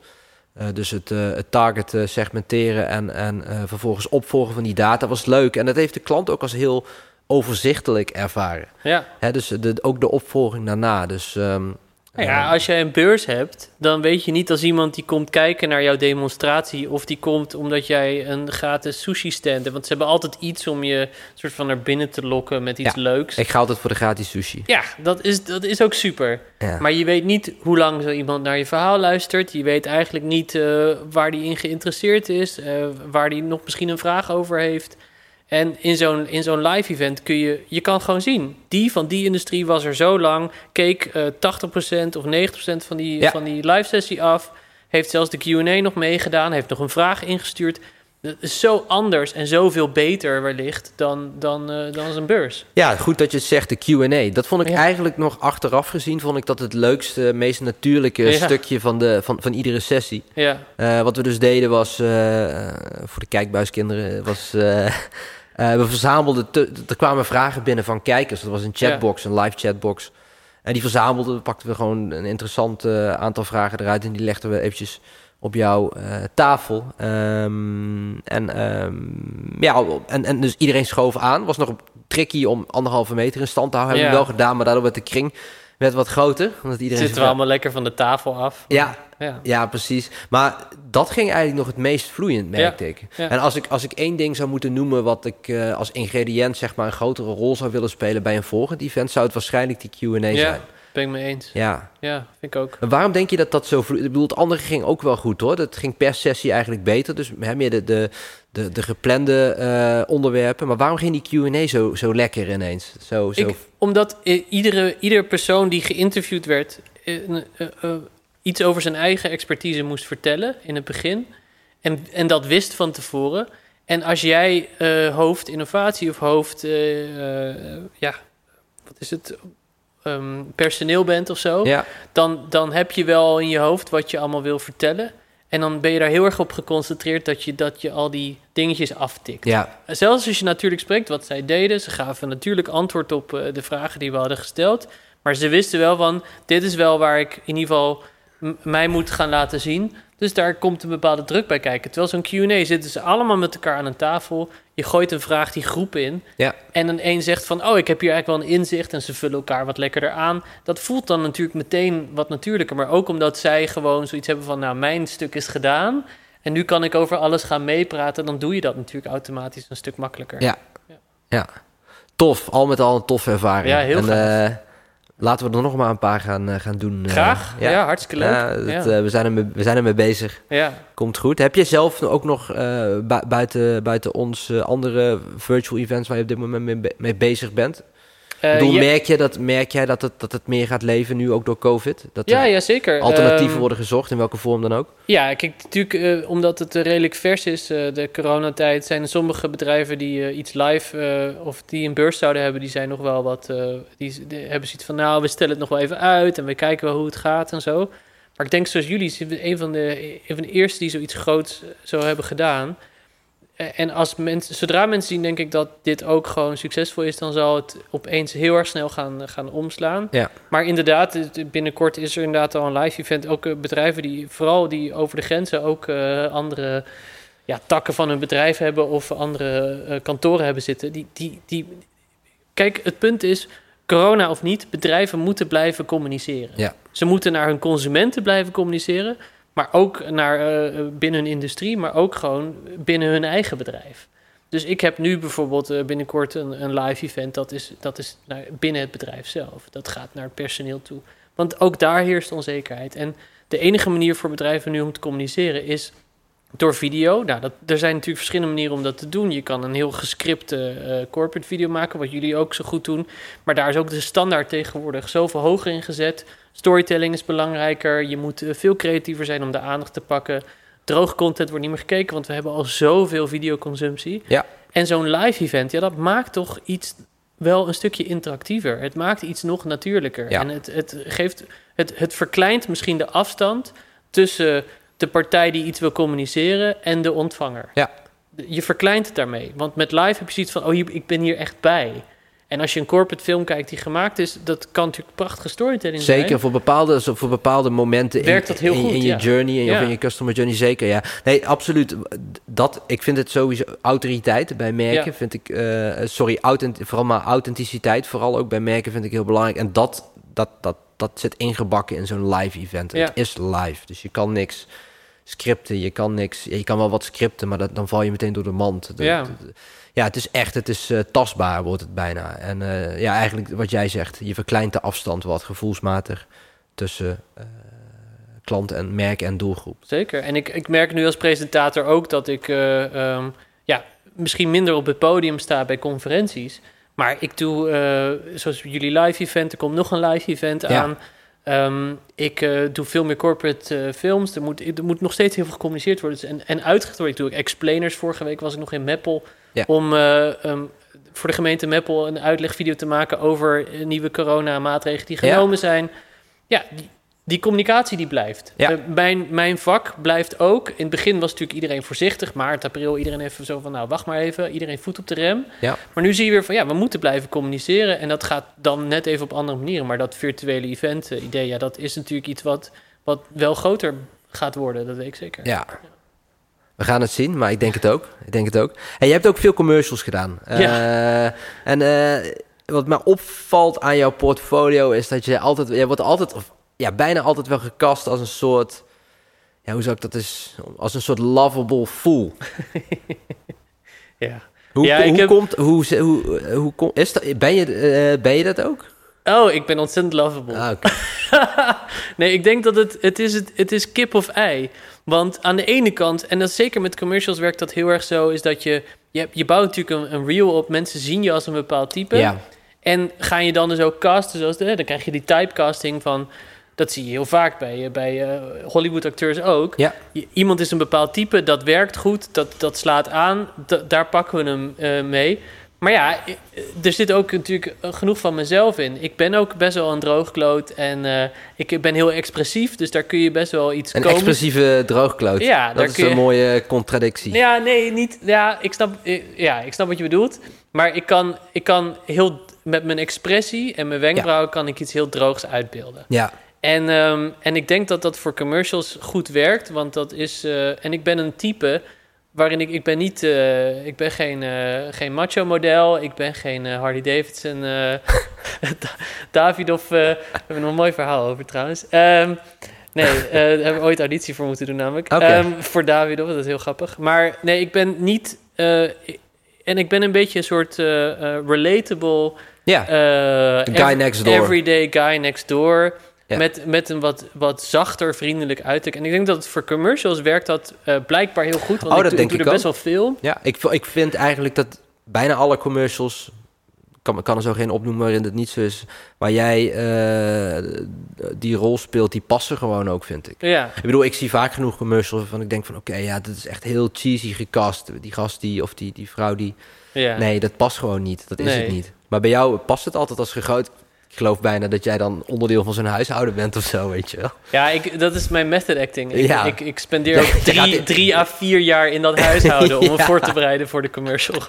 Eh, dus het, eh, het target segmenteren en, en vervolgens opvolgen van die data was leuk. En dat heeft de klant ook als heel overzichtelijk ervaren. Ja. Hè, dus de, ook de opvolging daarna. Dus, ehm, Nou ja, als jij een beurs hebt, dan weet je niet als iemand die komt kijken naar jouw demonstratie of die komt omdat jij een gratis sushi stand hebt. Want ze hebben altijd iets om je soort van naar binnen te lokken met iets Ja, leuks. ik ga altijd voor de gratis sushi. Ja, dat is, dat is ook super. Ja. Maar je weet niet hoe lang zo iemand naar je verhaal luistert. Je weet eigenlijk niet eh, waar die in geïnteresseerd is, eh, waar die nog misschien een vraag over heeft. En in zo'n, in zo'n live event kun je, je kan gewoon zien. Die van die industrie was er zo lang, keek eh 80% of 90% van die, Ja. van die live sessie af. Heeft zelfs de Q&A nog meegedaan, heeft nog een vraag ingestuurd. Dat is zo anders en zoveel beter wellicht dan, dan, eh, dan een beurs. Ja, goed dat je het zegt, de Q&A. Dat vond ik Ja. eigenlijk nog achteraf gezien... vond ik dat het leukste, meest natuurlijke Ja. stukje van, de, van, van iedere sessie. Ja, Eh, wat we dus deden was, eh, eh, voor de kijkbuiskinderen, was... eh, we verzamelden, te- er kwamen vragen binnen van kijkers. Dat was een chatbox, een live chatbox. En die verzamelden, pakten we gewoon een interessant eh, aantal vragen eruit... en die legden we eventjes op jouw eh, tafel. Ehm, en, ehm, ja, en, en dus iedereen schoof aan. was nog tricky om anderhalve meter in stand te houden. Hebben we wel gedaan, maar daardoor werd de kring werd wat groter. Omdat iedereen zitten we allemaal lekker van de tafel af. Ja, Ja. ja, precies. Maar dat ging eigenlijk nog het meest vloeiend, merkte ik. ja. En als ik, als ik één ding zou moeten noemen wat ik eh, als ingrediënt zeg maar een grotere rol zou willen spelen bij een volgend event, zou het waarschijnlijk die Q&A zijn. Ben ik mee eens. Ja. Ja, vind ik ook. En waarom denk je dat dat zo? Ik bedoel, het andere ging ook wel goed hoor. Dat ging per sessie eigenlijk beter. Dus hè, meer de, de, de, de geplande eh, onderwerpen. Maar waarom ging die Q&A zo, zo lekker ineens? Zo, zo... Ik, omdat iedere, iedere persoon die geïnterviewd werd... eh, eh, iets over zijn eigen expertise moest vertellen in het begin. En, en dat wist van tevoren. En als jij hoofd innovatie of hoofd... ja, wat is het... ehm, personeel bent of zo... ja, dan, dan heb je wel in je hoofd wat je allemaal wil vertellen. En dan ben je daar heel erg op geconcentreerd dat je, dat je al die dingetjes aftikt. ja, Zelfs als je natuurlijk spreekt wat zij deden, ze gaven natuurlijk antwoord op eh, de vragen die we hadden gesteld. Maar ze wisten wel van, dit is wel waar ik in ieder geval mij moet gaan laten zien. Dus daar komt een bepaalde druk bij kijken. Terwijl zo'n Q&A zitten ze allemaal met elkaar aan een tafel. Je gooit een vraag die groep in. Ja. En een een zegt van, oh, ik heb hier eigenlijk wel een inzicht. En ze vullen elkaar wat lekkerder aan. Dat voelt dan natuurlijk meteen wat natuurlijker. Maar ook omdat zij gewoon zoiets hebben van, nou, mijn stuk is gedaan. En nu kan ik over alles gaan meepraten. Dan doe je dat natuurlijk automatisch een stuk makkelijker. Ja. ja. Tof, al met al een toffe ervaring. Ja, heel en, eh, laten we er nog maar een paar gaan, eh, gaan doen. eh. Graag. Ja, hartstikke leuk. Ja, Ja, dat, eh, we, zijn ermee, we zijn ermee bezig. ja. Komt goed. Heb je zelf ook nog bu- buiten, buiten ons andere virtual events waar je op dit moment mee bezig bent? Ik bedoel, ja, merk, je dat, merk jij dat het, dat het meer gaat leven nu ook door COVID? Dat ja, ja, zeker. alternatieven Ehm, worden gezocht, in welke vorm dan ook? Ja, kijk, natuurlijk, eh, omdat het eh, redelijk vers is, eh, de coronatijd, zijn er sommige bedrijven die iets live of die een beurs zouden hebben, die zijn nog wel wat, die, die hebben zoiets van, nou, we stellen het nog wel even uit en we kijken wel hoe het gaat en zo. Maar ik denk, zoals jullie, een van de, een van de eerste die zoiets groots zo hebben gedaan. Eh, En als mensen, zodra mensen zien, denk ik dat dit ook gewoon succesvol is, dan zal het opeens heel erg snel gaan, gaan omslaan. Ja. Maar inderdaad, binnenkort is er inderdaad al een live event. Ook eh, bedrijven die, vooral die over de grenzen ook eh, andere ja, takken van hun bedrijf hebben of andere eh, kantoren hebben zitten. Die, die, die... Kijk, het punt is, corona of niet, bedrijven moeten blijven communiceren. Ja. Ze moeten naar hun consumenten blijven communiceren, maar ook naar, eh, binnen hun industrie, maar ook gewoon binnen hun eigen bedrijf. Dus ik heb nu bijvoorbeeld eh, binnenkort een, een live event, dat is, dat is naar, binnen het bedrijf zelf. Dat gaat naar het personeel toe. Want ook daar heerst onzekerheid. En de enige manier voor bedrijven nu om te communiceren is door video. Nou, dat, er zijn natuurlijk verschillende manieren om dat te doen. Je kan een heel gescripte eh, corporate video maken, wat jullie ook zo goed doen. Maar daar is ook de standaard tegenwoordig zoveel hoger in gezet. Storytelling is belangrijker. Je moet eh, veel creatiever zijn om de aandacht te pakken. Droge content wordt niet meer gekeken, want we hebben al zoveel videoconsumptie. Ja. En zo'n live event, ja, dat maakt toch iets wel een stukje interactiever. Het maakt iets nog natuurlijker. Ja. En het, het, geeft, het, het verkleint misschien de afstand tussen de partij die iets wil communiceren en de ontvanger. Ja. Je verkleint het daarmee. Want met live heb je zoiets van, oh, ik ben hier echt bij. En als je een corporate film kijkt die gemaakt is, dat kan natuurlijk prachtige storytelling zijn. Zeker voor bepaalde, voor bepaalde momenten Werkt dat heel in, goed, in je ja. journey en Ja. in je customer journey. Zeker, ja. Nee, absoluut. Dat, ik vind het sowieso autoriteit bij merken. Ja. Vind ik, eh, sorry, authent, vooral maar authenticiteit, vooral ook bij merken vind ik heel belangrijk. En dat, dat, dat, dat zit ingebakken in zo'n live event. Het is live, dus je kan niks scripten, je kan niks. Je kan wel wat scripten, maar dat, dan val je meteen door de mand. De- Ja. de- ja, het is echt, het is eh, tastbaar wordt het bijna. En eh, ja, eigenlijk wat jij zegt, je verkleint de afstand wat gevoelsmatig tussen eh, klant en merk en doelgroep. Zeker. En ik, ik merk nu als presentator ook dat ik eh, ehm, ja, misschien minder op het podium sta bij conferenties. Maar ik doe, zoals jullie live event, er komt nog een live event Ja. Ehm, ik eh, doe veel meer corporate eh, films. Er moet, er moet nog steeds heel veel gecommuniceerd worden Dus- en, en uitgelegd worden. Ik doe ook explainers. Vorige week was ik nog in Meppel Ja. om eh, ehm, voor de gemeente Meppel een uitlegvideo te maken over nieuwe coronamaatregelen die Ja. genomen zijn. Ja, die, communicatie die blijft. Ja. Eh, mijn, mijn vak blijft ook. In het begin was natuurlijk iedereen voorzichtig. Maart, april, iedereen even zo van... nou, wacht maar even. Iedereen voet op de rem. Ja. Maar nu zie je weer van... ja, we moeten blijven communiceren. En dat gaat dan net even op andere manieren. Maar dat virtuele event-idee... ja, dat is natuurlijk iets wat, wat wel groter gaat worden. Dat weet ik zeker. Ja. We gaan het zien, maar ik denk het ook. Ik denk het ook. En je hebt ook veel commercials gedaan. Eh, en eh, wat mij opvalt aan jouw portfolio is dat je altijd, je wordt altijd, of ja, bijna altijd wel gekast als een soort, ja, hoe zou ik dat eens, als een soort lovable fool. Ja. Hoe, Ja, hoe, heb- komt, hoe, hoe, hoe, kom- is dat, ben je, eh, ben je dat ook? Oh, ik ben ontzettend lovable. Ah, nee, ik denk dat het, het, is, het, het is kip of ei. Want aan de ene kant, en dat is zeker met commercials werkt dat heel erg zo, is dat je, je, je bouwt natuurlijk een, een reel op. Mensen zien je als een bepaald type. Ja, En ga je dan dus ook casten zoals de, dan krijg je die typecasting van, dat zie je heel vaak bij, eh, bij eh, Hollywood acteurs ook. ja, Iemand is een bepaald type, dat werkt goed, dat, dat slaat aan, da- daar pakken we hem eh, mee. Maar ja, er zit ook natuurlijk genoeg van mezelf in. Ik ben ook best wel een droogkloot en ik ben heel expressief, dus daar kun je best wel iets een komen. expressieve droogkloot. Ja, dat daar is kun je- een mooie contradictie. Ja, nee, niet. Ja, ik snap, ja, ik snap wat je bedoelt. Maar ik kan, ik kan heel met mijn expressie en mijn wenkbrauwen kan ik iets heel droogs uitbeelden. Ja, En, ehm, en ik denk dat dat voor commercials goed werkt, want dat is. eh, en ik ben een type waarin ik, ik ben niet, eh, ik ben geen, eh, geen macho model, ik ben geen eh, Harley Davidson, Da- David of. eh, we hebben nog een mooi verhaal over trouwens. Ehm, nee, daar hebben we ooit auditie voor moeten doen namelijk. Oké. Ehm, voor David of, dat is heel grappig. Maar nee, ik ben niet. en ik ben een beetje een soort relatable. ja. Guy next door. Everyday guy next door. Ja. Met, met een wat, wat zachter, vriendelijk uiterlijk. En ik denk dat het voor commercials werkt dat eh, blijkbaar heel goed. Want Oh, ik, dat doe- denk ik doe er best wel veel. Ja, ik, ik vind eigenlijk dat bijna alle commercials, kan, kan er zo geen opnoemen waarin het niet zo is, waar jij eh, die rol speelt, die passen gewoon ook, vind ik. Ja, Ik bedoel, ik zie vaak genoeg commercials waarvan ik denk van, oké, ja, dat is echt heel cheesy gecast. Die gast die, of die, die vrouw die, ja. nee, dat past gewoon niet. Dat is Nee. het niet. Maar bij jou past het altijd als gegroot. Ik geloof bijna dat jij dan onderdeel van zijn huishouden bent of zo, weet je wel. ja ik, dat is mijn method acting. Ik, Ja. ik, ik spendeer Ja, drie, drie à vier jaar in dat huishouden... om me voor te bereiden voor de commercial.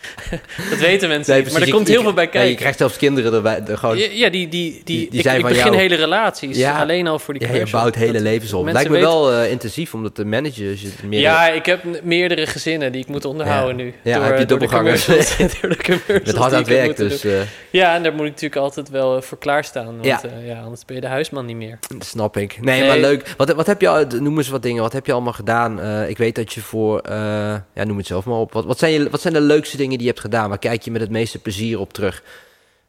dat weten mensen Nee, niet. Maar er komt je- heel veel bij ja, kijken. je krijgt zelfs kinderen erbij. Er gewoon, Ja, ja, die, die, die, Die- ik, zijn ik begin jou. hele relaties. Ja. Alleen al voor die ja, je bouwt hele Dat- levens op. Lijkt me weten- wel eh, intensief om dat te managen. Als je het meer Ja, ik heb meerdere gezinnen die ik moet onderhouden Ja. nu. Ja, door, heb je de dubbelgangers. commercials. door de commercials met hard aan het werk. Dus eh, Ja, en daar moet ik natuurlijk altijd wel eh, voor klaarstaan. Want Ja. ja. ja, anders ben je de huisman niet meer. dat snap ik. Nee, maar leuk. Wat, wat heb je noem eens wat dingen. Wat heb je allemaal gedaan? Ik weet dat je voor, ja, noem het zelf maar op. Wat, wat, zijn je, wat zijn de leukste dingen die je hebt gedaan? Waar kijk je met het meeste plezier op terug?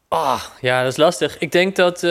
Ah, ja, dat is lastig. Ik denk dat... eh,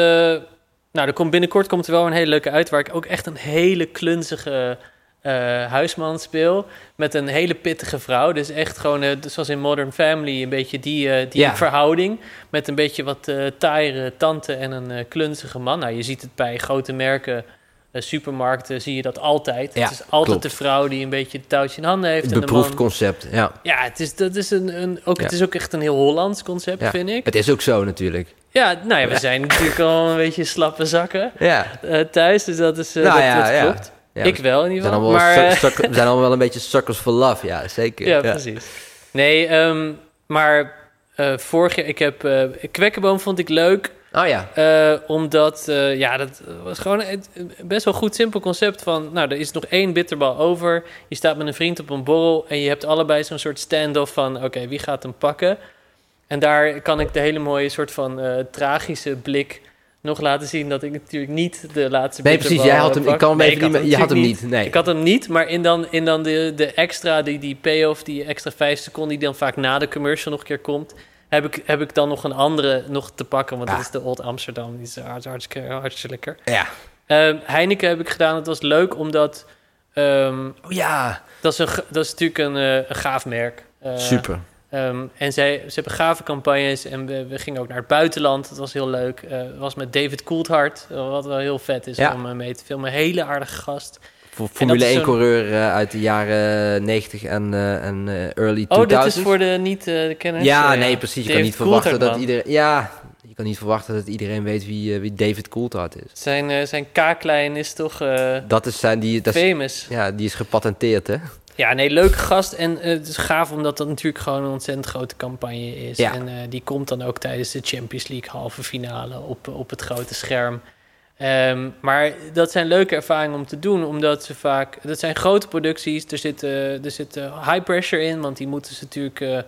nou, er komt binnenkort komt er wel een hele leuke uit... waar ik ook echt een hele klunzige eh, huisman speel. Met een hele pittige vrouw. Dus echt gewoon, eh, zoals in Modern Family... een beetje die, die Ja. verhouding. Met een beetje wat taaiere tante en een klunzige man. Nou, je ziet het bij grote merken... eh, supermarkten zie je dat altijd. Ja, het is altijd klopt. de vrouw die een beetje het touwtje in handen heeft. Een en de beproefd man. concept, ja. Ja, het is, dat is, een, een, ook, het is ook echt een heel Hollands concept, vind ik. Het is ook zo natuurlijk. Ja, nou ja, we zijn natuurlijk al een beetje slappe zakken Ja. eh, thuis, dus dat, is, eh, Nou dat, ja, dat klopt. ik wel in ieder geval. Maar, suck- we zijn allemaal wel een beetje suckers for love, ja, zeker. ja, precies. Nee, ehm, maar vorig jaar, ik heb Kwekkenboom vond ik leuk. Oh ja. eh, omdat, eh, ja, dat was gewoon een best wel goed simpel concept van... Nou, er is nog één bitterbal over. Je staat met een vriend op een borrel... en je hebt allebei zo'n soort stand-off van... oké, wie gaat hem pakken? En daar kan ik de hele mooie soort van eh, tragische blik nog laten zien... dat ik natuurlijk niet de laatste Nee, bitterbal precies. Jij had hem. Ik kan hem Nee, even niet. Je had hem niet. Nee. ik had hem niet, maar in dan, in dan de, de extra, die, die payoff, die extra vijf seconden... die dan vaak na de commercial nog een keer komt... heb ik, heb ik dan nog een andere nog te pakken. Want Ja. dat is de Old Amsterdam. Die is hart- hartstikke, hartstikke lekker. Ja. Ehm, Heineken heb ik gedaan. Het was leuk, omdat... ehm, Oh ja. dat, is een, dat is natuurlijk een, eh, een gaaf merk. Eh, Super. ehm, en zij, ze hebben gave campagnes en we, we gingen ook naar het buitenland. Dat was heel leuk. Het was met David Coulthard, wat wel heel vet is Ja. om mee te filmen. Hele aardige gast. Formule is 1 zo'n- coureur eh, uit de jaren 90 en, eh, en eh, early 2000. Oh, dit is voor de niet-kenners? Ja, nee, precies. Je kan niet verwachten dat iedereen. Ja, je kan niet verwachten dat iedereen weet wie, wie David Coulthard is. Zijn, zijn kaaklijn is toch Dat is zijn die. Dat is, famous. ja, die is gepatenteerd, hè? Ja, nee, leuke gast. En het is gaaf omdat dat natuurlijk gewoon een ontzettend grote campagne is. Ja. En die komt dan ook tijdens de Champions League halve finale op, op het grote scherm. Ehm, maar dat zijn leuke ervaringen om te doen, omdat ze vaak... Dat zijn grote producties, er zit, eh, er zit eh, high pressure in, want die moeten ze natuurlijk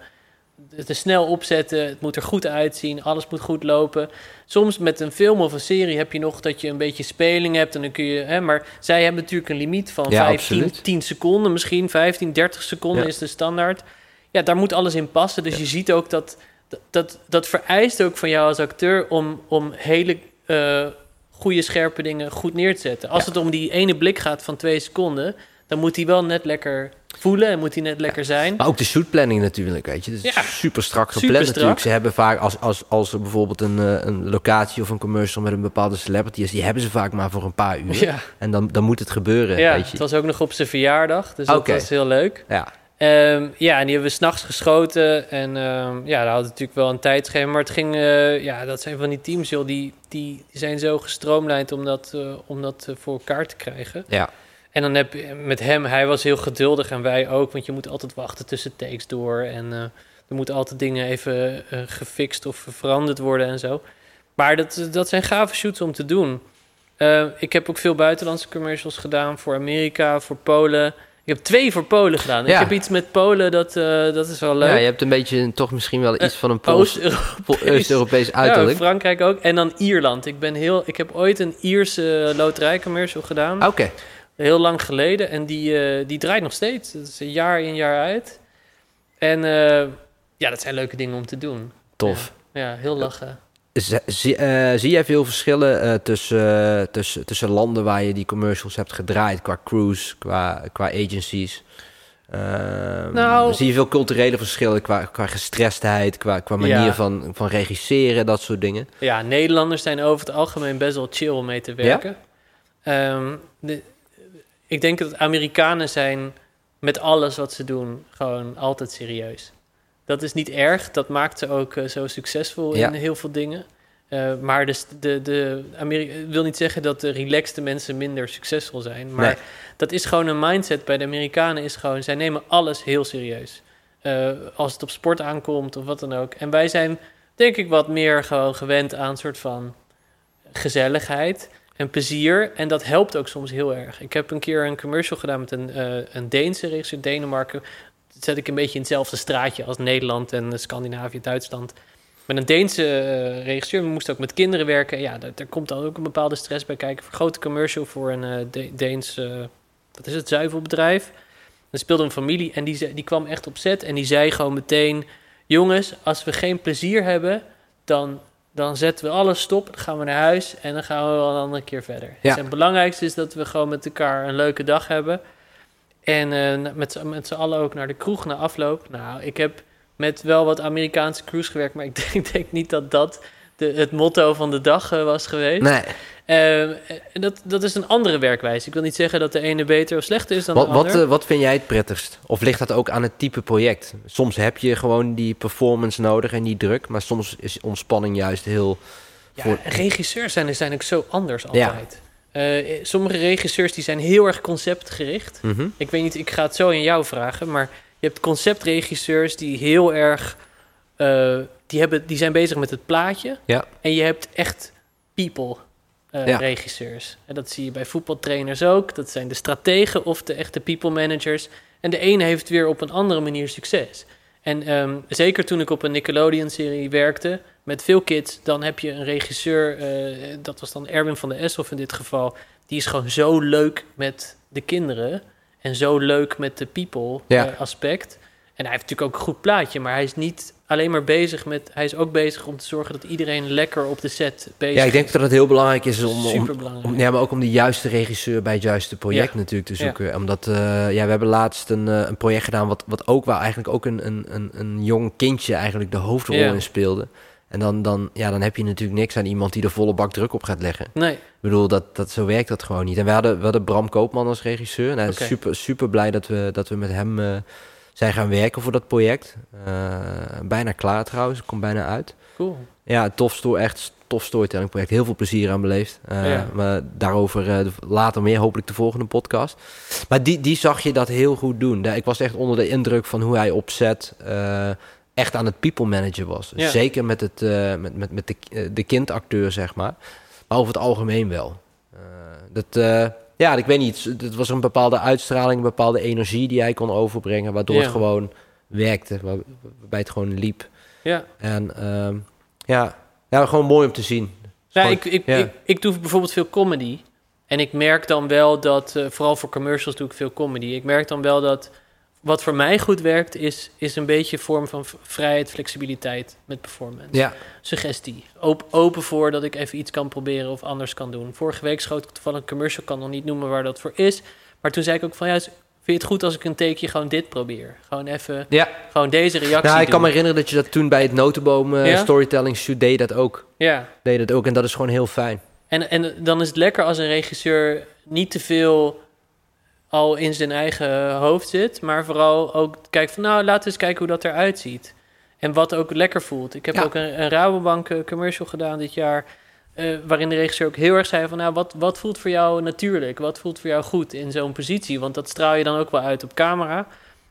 te snel opzetten. Het moet er goed uitzien, alles moet goed lopen. Soms met een film of een serie heb je nog dat je een beetje speling hebt en dan kun je... Hè, maar zij hebben natuurlijk een limiet van Ja, 15, absoluut. 10 seconden, misschien 15, 30 seconden Ja. is de standaard. Ja, daar moet alles in passen. Dus je ziet ook dat, dat, dat, vereist ook van jou als acteur om, om hele goede, scherpe dingen goed neer te zetten. Als Ja. het om die ene blik gaat van twee seconden, dan moet hij wel net lekker voelen en moet hij net lekker zijn. Maar ook de shootplanning natuurlijk, weet je. Het is Ja. super strak Super gepland strak. natuurlijk. Ze hebben vaak, als, als, als er bijvoorbeeld een, eh, een locatie of een commercial met een bepaalde celebrity is, die hebben ze vaak maar voor een paar uur. Ja, En dan, dan moet het gebeuren, ja weet het je. was ook nog op zijn verjaardag, dus dat Oké. was heel leuk. Ja, Ehm, ja, en die hebben we s'nachts geschoten. En ehm, ja, dat had natuurlijk wel een tijdschema. Maar het ging, eh, ja, dat zijn van die teams, joh, die, die zijn zo gestroomlijnd om dat, eh, om dat eh, voor elkaar te krijgen. ja. En dan heb je met hem, hij was heel geduldig en wij ook, want je moet altijd wachten tussen takes door. En er moeten altijd dingen even gefixt of veranderd worden en zo. Maar dat, dat zijn gave shoots om te doen. Eh, ik heb ook veel buitenlandse commercials gedaan voor Amerika, voor Polen. Ik heb twee voor Polen gedaan. Ja. Ik heb iets met Polen, dat, eh, dat is wel leuk. ja, je hebt een beetje toch misschien wel iets van een Pools- Oost-Europees. Ja, uiterlijk. Frankrijk ook. En dan Ierland. Ik, ben heel, ik heb ooit een Ierse loterijcommercial gedaan. Oké, Heel lang geleden. En die, eh, die draait nog steeds. Dat is een jaar in, jaar uit. En eh, ja, dat zijn leuke dingen om te doen. tof. Ja, heel lachen. Zie, eh, zie jij veel verschillen eh, tussen, eh, tussen, tussen landen waar je die commercials hebt gedraaid, qua crews, qua, qua agencies? Ehm, Nou- zie je veel culturele verschillen qua, qua gestrestheid, qua, qua manier Ja. van, van regisseren, dat soort dingen? Ja, Nederlanders zijn over het algemeen best wel chill om mee te werken. Ehm, de, ik denk dat Amerikanen zijn met alles wat ze doen gewoon altijd serieus. Dat is niet erg. Dat maakt ze ook eh, zo succesvol Ja. in heel veel dingen. Eh, maar dus de, de Ameri- ik wil niet zeggen dat de relaxte mensen minder succesvol zijn. Maar Nee. dat is gewoon een mindset bij de Amerikanen. Is gewoon, zij nemen alles heel serieus. Eh, als het op sport aankomt of wat dan ook. En wij zijn denk ik wat meer gewoon gewend aan een soort van gezelligheid en plezier. En dat helpt ook soms heel erg. Ik heb een keer een commercial gedaan met een, eh een Deense regisseur, Denemarken. Zet ik een beetje in hetzelfde straatje als Nederland en Scandinavië, Duitsland. Met een Deense eh, regisseur, we moesten ook met kinderen werken. Ja, daar, daar komt dan ook een bepaalde stress bij kijken. Een grote commercial voor een De- Deens, wat is het, zuivelbedrijf. Er speelde een familie en die, ze- die kwam echt op set en die zei gewoon meteen... Jongens, als we geen plezier hebben, dan, dan zetten we alles stop. Dan gaan we naar huis en dan gaan we wel een andere keer verder. Ja. Dus het belangrijkste is dat we gewoon met elkaar een leuke dag hebben. En eh, met, z'n- met z'n allen ook naar de kroeg na afloop. Nou, ik heb met wel wat Amerikaanse crews gewerkt, maar ik denk, ik denk niet dat dat de, het motto van de dag eh, was geweest. Nee. Eh, en dat, dat is een andere werkwijze. Ik wil niet zeggen dat de ene beter of slechter is dan Wat, de wat, ander. eh, wat vind jij het prettigst? Of ligt dat ook aan het type project? Soms heb je gewoon die performance nodig en die druk, maar soms is ontspanning juist heel. Ja, voor- regisseurs zijn, zijn ook zo anders Ja. Altijd. Eh, sommige regisseurs die zijn heel erg conceptgericht. Mhm. Ik weet niet, ik ga het zo aan jou vragen, maar je hebt conceptregisseurs die heel erg, eh, die, hebben, die zijn bezig met het plaatje. Ja. En je hebt echt people eh, Ja. regisseurs. En dat zie je bij voetbaltrainers ook. Dat zijn de strategen of de echte people managers. En de ene heeft weer op een andere manier succes. En ehm, zeker toen ik op een Nickelodeon-serie werkte met veel kids, dan heb je een regisseur, eh, dat was dan Erwin van der Eshoff in dit geval, die is gewoon zo leuk met de kinderen en zo leuk met de people Ja. eh, aspect. En hij heeft natuurlijk ook een goed plaatje, maar hij is niet alleen maar bezig met, hij is ook bezig om te zorgen dat iedereen lekker op de set bezig Ja, ik denk is. dat het heel belangrijk is om, om, Superbelangrijk. om, ja, maar ook om de juiste regisseur bij het juiste project Ja. natuurlijk te Ja. zoeken. Omdat, eh, ja, we hebben laatst een, eh, een project gedaan wat, wat ook wel eigenlijk ook een, een, een, een jong kindje eigenlijk de hoofdrol Ja. in speelde. En dan, dan, ja, dan heb je natuurlijk niks aan iemand die de volle bak druk op gaat leggen. Nee, Ik bedoel, dat, dat, zo werkt dat gewoon niet. En we hadden, we hadden Bram Koopman als regisseur. En hij is super, super blij dat we, dat we met hem eh, zijn gaan werken voor dat project. Eh, bijna klaar trouwens, komt bijna uit. cool. Ja, tof, echt tof storytelling project. Heel veel plezier aan beleefd. Eh, Ja. Maar daarover eh, later meer, hopelijk de volgende podcast. Maar die, die zag je dat heel goed doen. Ik was echt onder de indruk van hoe hij opzet... eh, echt aan het people manager was. Ja. Zeker met, het, met, met, met de, de kindacteur, zeg maar. Maar over het algemeen wel. Dat, ja, ik weet niet. Het was een bepaalde uitstraling, een bepaalde energie die hij kon overbrengen... waardoor Ja. het gewoon werkte, waar- waarbij het gewoon liep. Ja. En ehm, ja, gewoon mooi om te zien. Ja, Gewoon- ik, ik, ja. ik, ik doe bijvoorbeeld veel comedy. En ik merk dan wel dat, eh, vooral voor commercials doe ik veel comedy. Ik merk dan wel dat wat voor mij goed werkt, is, is een beetje een vorm van vrijheid, flexibiliteit met performance. Ja, Suggestie. Open, open voor dat ik even iets kan proberen of anders kan doen. Vorige week schoot ik toevallig een commercial, kan nog niet noemen waar dat voor is. Maar toen zei ik ook van ja, vind je het goed als ik een takeje gewoon dit probeer? Gewoon even, ja. gewoon deze reactie Nou, ik kan me herinneren dat je dat toen bij het Notenboom eh, Ja? Storytelling Shoot deed dat ook. Ja, Deed dat ook en dat is gewoon heel fijn. En, en dan is het lekker als een regisseur niet te veel al in zijn eigen hoofd zit, maar vooral ook kijkt van nou, laten we eens kijken hoe dat eruit ziet. En wat ook lekker voelt. Ik heb Ja. ook een, een Rabobank eh, commercial gedaan dit jaar, eh, waarin de regisseur ook heel erg zei van nou, wat, wat voelt voor jou natuurlijk? Wat voelt voor jou goed in zo'n positie? Want dat straal je dan ook wel uit op camera.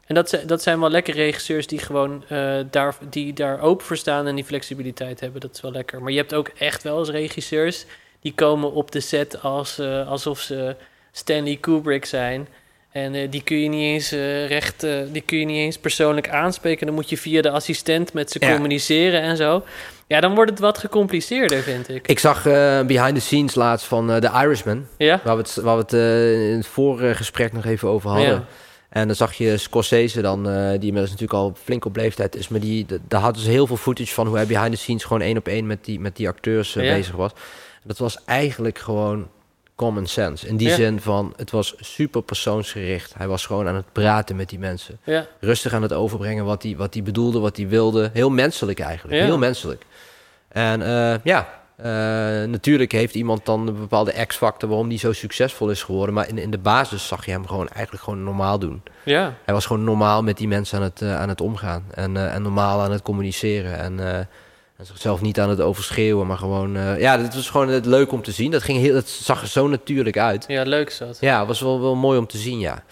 En dat, zijn- dat zijn wel lekker regisseurs die gewoon eh, daar, die daar open voor staan en die flexibiliteit hebben. Dat is wel lekker. Maar je hebt ook echt wel eens regisseurs die komen op de set als, alsof ze Stanley Kubrick zijn. En eh, die kun je niet eens eh, recht, eh, die kun je niet eens persoonlijk aanspreken. Dan moet je via de assistent met ze Ja. communiceren en zo. Ja, dan wordt het wat gecompliceerder, vind ik. Ik zag eh, behind the scenes laatst van The Irishman. ja? Waar we het, waar we het in het vorige gesprek nog even over hadden. Ja. En dan zag je Scorsese dan, die inmiddels natuurlijk al flink op leeftijd is. Maar die, daar hadden ze heel veel footage van hoe hij behind the scenes gewoon één op één met die, met die acteurs bezig was. Dat was eigenlijk gewoon common sense. In die Ja. zin van, het was super persoonsgericht. Hij was gewoon aan het praten met die mensen. Ja. Rustig aan het overbrengen wat hij, wat hij bedoelde, wat hij wilde. Heel menselijk eigenlijk, Ja. heel menselijk. En eh, ja, eh, natuurlijk heeft iemand dan een bepaalde X-factor waarom die zo succesvol is geworden. Maar in, in de basis zag je hem gewoon eigenlijk gewoon normaal doen. ja. Hij was gewoon normaal met die mensen aan het, eh, aan het omgaan. En, en normaal aan het communiceren. En, en zichzelf niet aan het overschreeuwen, maar gewoon... eh, ja, het was gewoon het leuk om te zien. Dat, ging heel, dat zag er zo natuurlijk uit. Ja, leuk is dat. Ja, was wel, wel mooi om te zien, ja.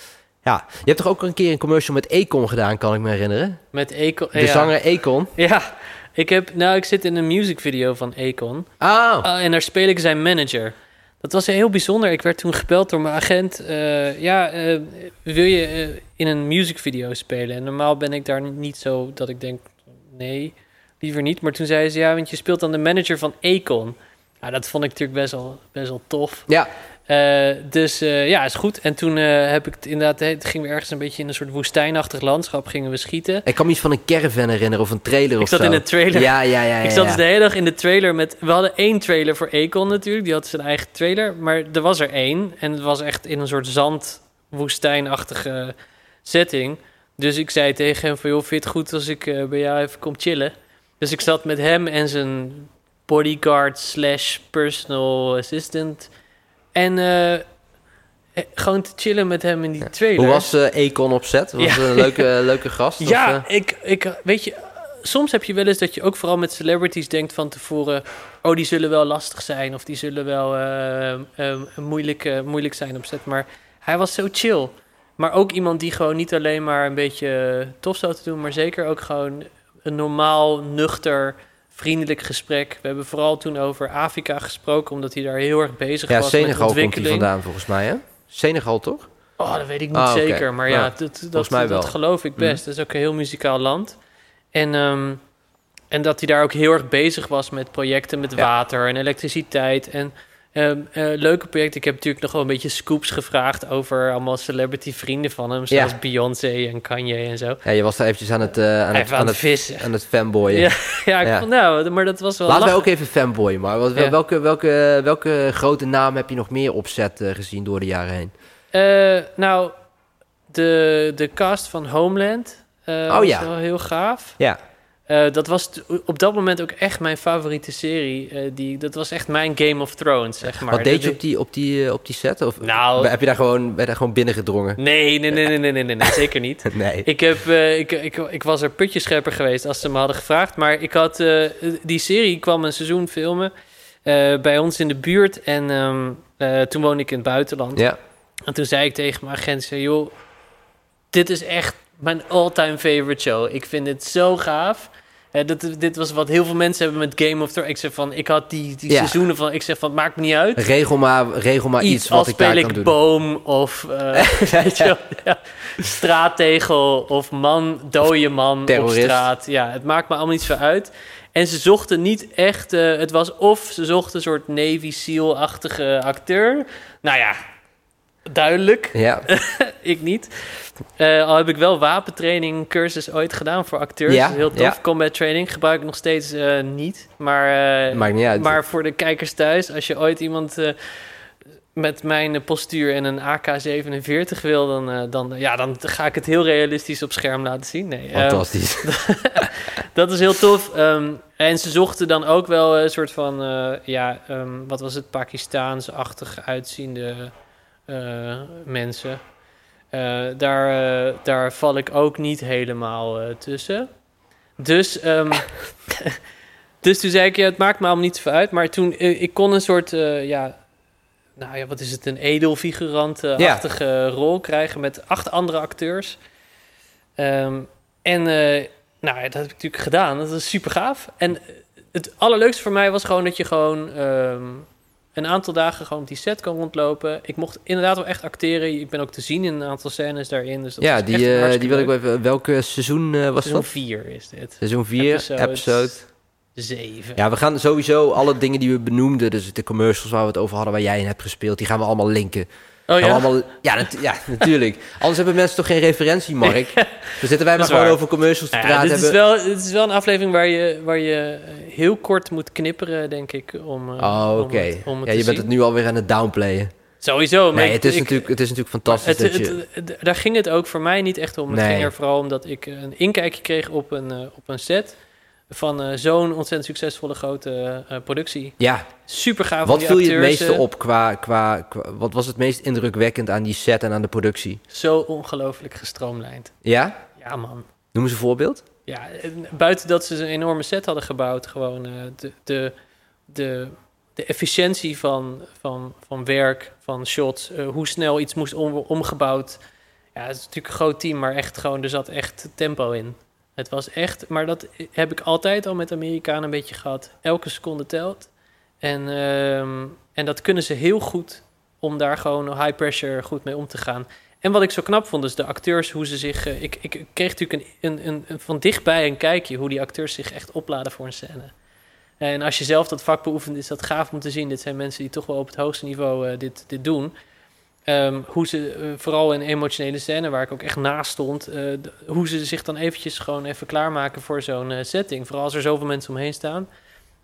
Ja, je hebt toch ook een keer een commercial met Econ gedaan, kan ik me herinneren? Met Econ. De ja. zanger Econ. Ja, ik heb, nou, ik zit in een musicvideo van Econ. Ah, Ah, en daar speel ik zijn manager. Dat was heel bijzonder. Ik werd toen gebeld door mijn agent. eh, ja, eh, wil je in een musicvideo spelen? En normaal ben ik daar niet zo dat ik denk, nee, liever niet. Maar toen zei ze, ja, want je speelt dan de manager van Econ. Nou, dat vond ik natuurlijk best wel, best wel tof. ja. Eh, dus eh, ja, is goed. En toen eh, heb ik het inderdaad, het gingen we ergens een beetje in een soort woestijnachtig landschap gingen we schieten. Ik kan me iets van een caravan herinneren of een trailer Ik of zat zo. in de trailer. Ja, ja, ja. ja Ik zat ja. dus de hele dag in de trailer met... We hadden één trailer voor Econ natuurlijk. Die had zijn eigen trailer. Maar er was er één. En het was echt in een soort zandwoestijnachtige setting. Dus ik zei tegen hem van... joh, vind je het goed als ik bij jou even kom chillen? Dus ik zat met hem en zijn bodyguard slash personal assistant. En eh, eh, gewoon te chillen met hem in die trailer. Hoe was eh Econ opzet? Was Ja. het een leuke, leuke gast? Ja, Of, eh? ik, ik, weet je, soms heb je wel eens dat je ook vooral met celebrities denkt van tevoren... oh, die zullen wel lastig zijn of die zullen wel eh, eh, moeilijk, eh, moeilijk zijn op set. Maar hij was zo chill. Maar ook iemand die gewoon niet alleen maar een beetje tof zou te doen... maar zeker ook gewoon een normaal, nuchter, vriendelijk gesprek. We hebben vooral toen over Afrika gesproken, omdat hij daar heel erg bezig Ja, was met Senegal komt die ontwikkeling. vandaan volgens mij, hè? Senegal, toch? Oh, dat weet ik niet Ah, zeker. Maar ja, Ja, dat, dat, mij wel. dat geloof ik best. Mhm. Dat is ook een heel muzikaal land. En, ehm, en dat hij daar ook heel erg bezig was met projecten met Ja. water en elektriciteit. En ehm, eh, leuke projecten. Ik heb natuurlijk nog wel een beetje scoops gevraagd over allemaal celebrity vrienden van hem. Zoals Ja. Beyoncé en Kanye en zo. Ja, je was daar eventjes aan het, eh, aan het, Even aan aan het vissen. aan het fanboyen. Ja, ja, ik Ja. vond- nou, maar dat was wel Laten lachen. ook even fanboyen, maar wat, welke, welke, welke grote naam heb je nog meer opzet eh, gezien door de jaren heen? Nou, de, de cast van Homeland Oh, was ja. wel heel gaaf. Ja, Eh, dat was op dat moment ook echt mijn favoriete serie. eh, die, dat was echt mijn Game of Thrones, zeg maar. wat deed je op die, op die, eh, op die set? Of Nou- heb je daar gewoon, ben je daar gewoon binnengedrongen? Nee, nee, nee, nee, nee, nee, nee, nee, zeker niet. Nee. Ik, heb, ik, ik, ik was er putjeschepper geweest als ze me hadden gevraagd. Maar ik had, die serie kwam een seizoen filmen bij ons in de buurt. En ehm, eh, toen woonde ik in het buitenland. Ja, En toen zei ik tegen mijn agent, joh, dit is echt mijn all-time favorite show. Ik vind het zo gaaf. Eh, dit, dit was wat heel veel mensen hebben met Game of Thrones. Ik zeg van, ik had die, die Ja. seizoenen van, ik zeg van, het maakt me niet uit. regel maar, regel maar iets, Iets, wat ik daar speel kan ik doen. boom of weet je wel, ja, straattegel of man, dode man Terrorist. op straat. Ja, het maakt me allemaal niet zo uit. En ze zochten niet echt, eh, het was of ze zochten een soort Navy SEAL-achtige acteur. Nou ja, duidelijk. Ja, Ik niet. Eh, al heb ik wel wapentraining cursus ooit gedaan voor acteurs. Ja, Heel tof. ja. Combat training gebruik ik nog steeds eh, niet. Maar, eh, maakt niet uit. maar voor de kijkers thuis, als je ooit iemand met mijn postuur en een AK-47 wil, dan, dan, ja, dan ga ik het heel realistisch op scherm laten zien. Nee, eh, Fantastisch. dat is heel tof. Ehm, en ze zochten dan ook wel een soort van, ja, ehm, wat was het, Pakistaans-achtig uitziende mensen. Eh, daar, eh, daar val ik ook niet helemaal eh, tussen. Dus, ehm, dus toen zei ik, ja, het maakt me allemaal niet zoveel uit. Maar toen, eh, ik kon een soort, eh, ja, nou ja, wat is het, een edelfigurant-achtige rol krijgen met acht andere acteurs. Ehm, en eh, nou, ja, dat heb ik natuurlijk gedaan. Dat is super gaaf. En het allerleukste voor mij was gewoon dat je gewoon ehm, een aantal dagen gewoon op die set kan rondlopen. Ik mocht inderdaad wel echt acteren. Ik ben ook te zien in een aantal scènes daarin. Dus dat ja, die, eh, die wil ik wel even... Welke seizoen eh, was Seizoen dat? 4 is dit. Seizoen 4, Episode episode... 7. Ja, we gaan sowieso alle dingen die we benoemden, dus de commercials waar we het over hadden, waar jij in hebt gespeeld, die gaan we allemaal linken. Oh ja? allemaal, ja, nat- ja, natuurlijk. Anders hebben mensen toch geen referentie, Mark. Dan zitten wij maar gewoon waar. over commercials te ja, praten. dit, is wel, dit is wel een aflevering waar je, waar je eh, heel kort moet knipperen, denk ik. Om, eh, Oh, om oké. Ja, je bent het nu alweer aan het downplayen. Sowieso. maar Nee, het is, ik- natuurlijk, het is natuurlijk fantastisch Het, dat je... het- het- daar ging het ook voor mij niet echt om. Het Nee. ging er vooral om dat ik een inkijkje kreeg op een, eh, op een set van eh, zo'n ontzettend succesvolle grote eh, productie. ja, Super gaaf. wat viel je het meeste op qua, qua, qua... Wat was het meest indrukwekkend aan die set en aan de productie? Zo ongelooflijk gestroomlijnd. Ja? Ja, man. Noem eens een voorbeeld. Ja, en buiten dat ze een enorme set hadden gebouwd, gewoon eh, de, de, de, de efficiëntie van, van, van werk, van shots, eh, hoe snel iets moest om, omgebouwd. Ja, het is natuurlijk een groot team, maar echt gewoon, er zat echt tempo in. Het was echt, maar dat heb ik altijd al met Amerikanen een beetje gehad. Elke seconde telt. En, ehm, en dat kunnen ze heel goed om daar gewoon high pressure goed mee om te gaan. En wat ik zo knap vond, is de acteurs, hoe ze zich... eh, ik, ik kreeg natuurlijk een, een, een, van dichtbij een kijkje hoe die acteurs zich echt opladen voor een scène. En als je zelf dat vak beoefent, is dat gaaf om te zien. Dit zijn mensen die toch wel op het hoogste niveau eh, dit, dit doen. Ehm, hoe ze, eh, vooral in emotionele scène, waar ik ook echt naast stond, eh, hoe ze zich dan eventjes gewoon even klaarmaken voor zo'n eh, setting. Vooral als er zoveel mensen omheen staan.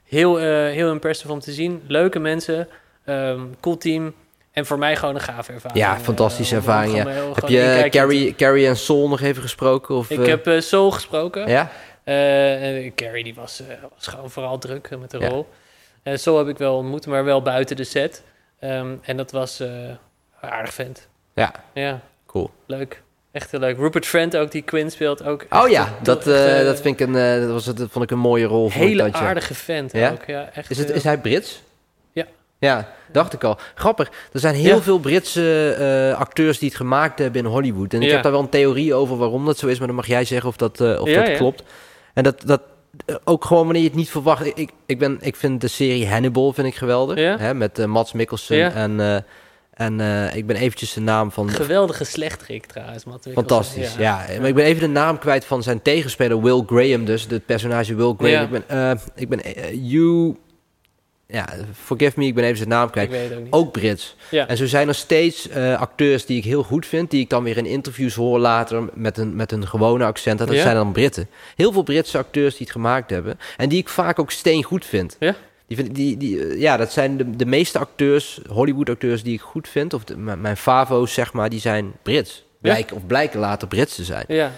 Heel, heel impressive om te zien. Leuke mensen, ehm, cool team. En voor mij gewoon een gave ervaring. Ja, fantastische ervaring, ja. Heb je Carrie, Carrie en Sol nog even gesproken? Of, Ik heb Soul gesproken. Ja? Carrie die was, was gewoon vooral druk met de Ja. rol. Eh Soul heb ik wel ontmoet, maar wel buiten de set. Ehm, en dat was aardig vent. Ja, Ja, cool. leuk. Echt heel leuk. Rupert Friend ook, die Quinn speelt ook. Oh ja, dat, echt, eh, eh, dat, vind ik een, eh, dat, was, dat vond ik een mooie rol voor hele aardige vent Ja? ook. Ja, echt, Is, het, is hij Brits? Ja. Ja, dacht ik al. Grappig. Er zijn heel Ja. veel Britse acteurs die het gemaakt hebben in Hollywood. En ik Ja. heb daar wel een theorie over waarom dat zo is, maar dan mag jij zeggen of dat, of dat klopt. En dat, dat ook gewoon wanneer je het niet verwacht. Ik, ik, ben, ik vind de serie Hannibal vind ik geweldig. Ja? Hè, met Mats Mikkelsen. Ja. En, en eh, ik ben eventjes de naam van... Geweldige slechterik trouwens, Matt. Fantastisch, ja. Maar ik ben even de naam kwijt van zijn tegenspeler Will Graham, dus het personage Will Graham. Ja. Ik ben, eh, ik ben eh, you, ja, forgive me, ik ben even zijn naam kwijt. ook Brits. Ja. En zo zijn er steeds acteurs die ik heel goed vind, die ik dan weer in interviews hoor later met een, met een gewone accent. En dat zijn dan Britten. Heel veel Britse acteurs die het gemaakt hebben. En die ik vaak ook steen goed vind. Ja? Die, vind- die, die, eh, ja, dat zijn de, de meeste acteurs, Hollywood-acteurs die ik goed vind. Of de- mijn mijn favo's, zeg maar, die zijn Brits. Blijken, Of blijken later Brits te zijn. Ja.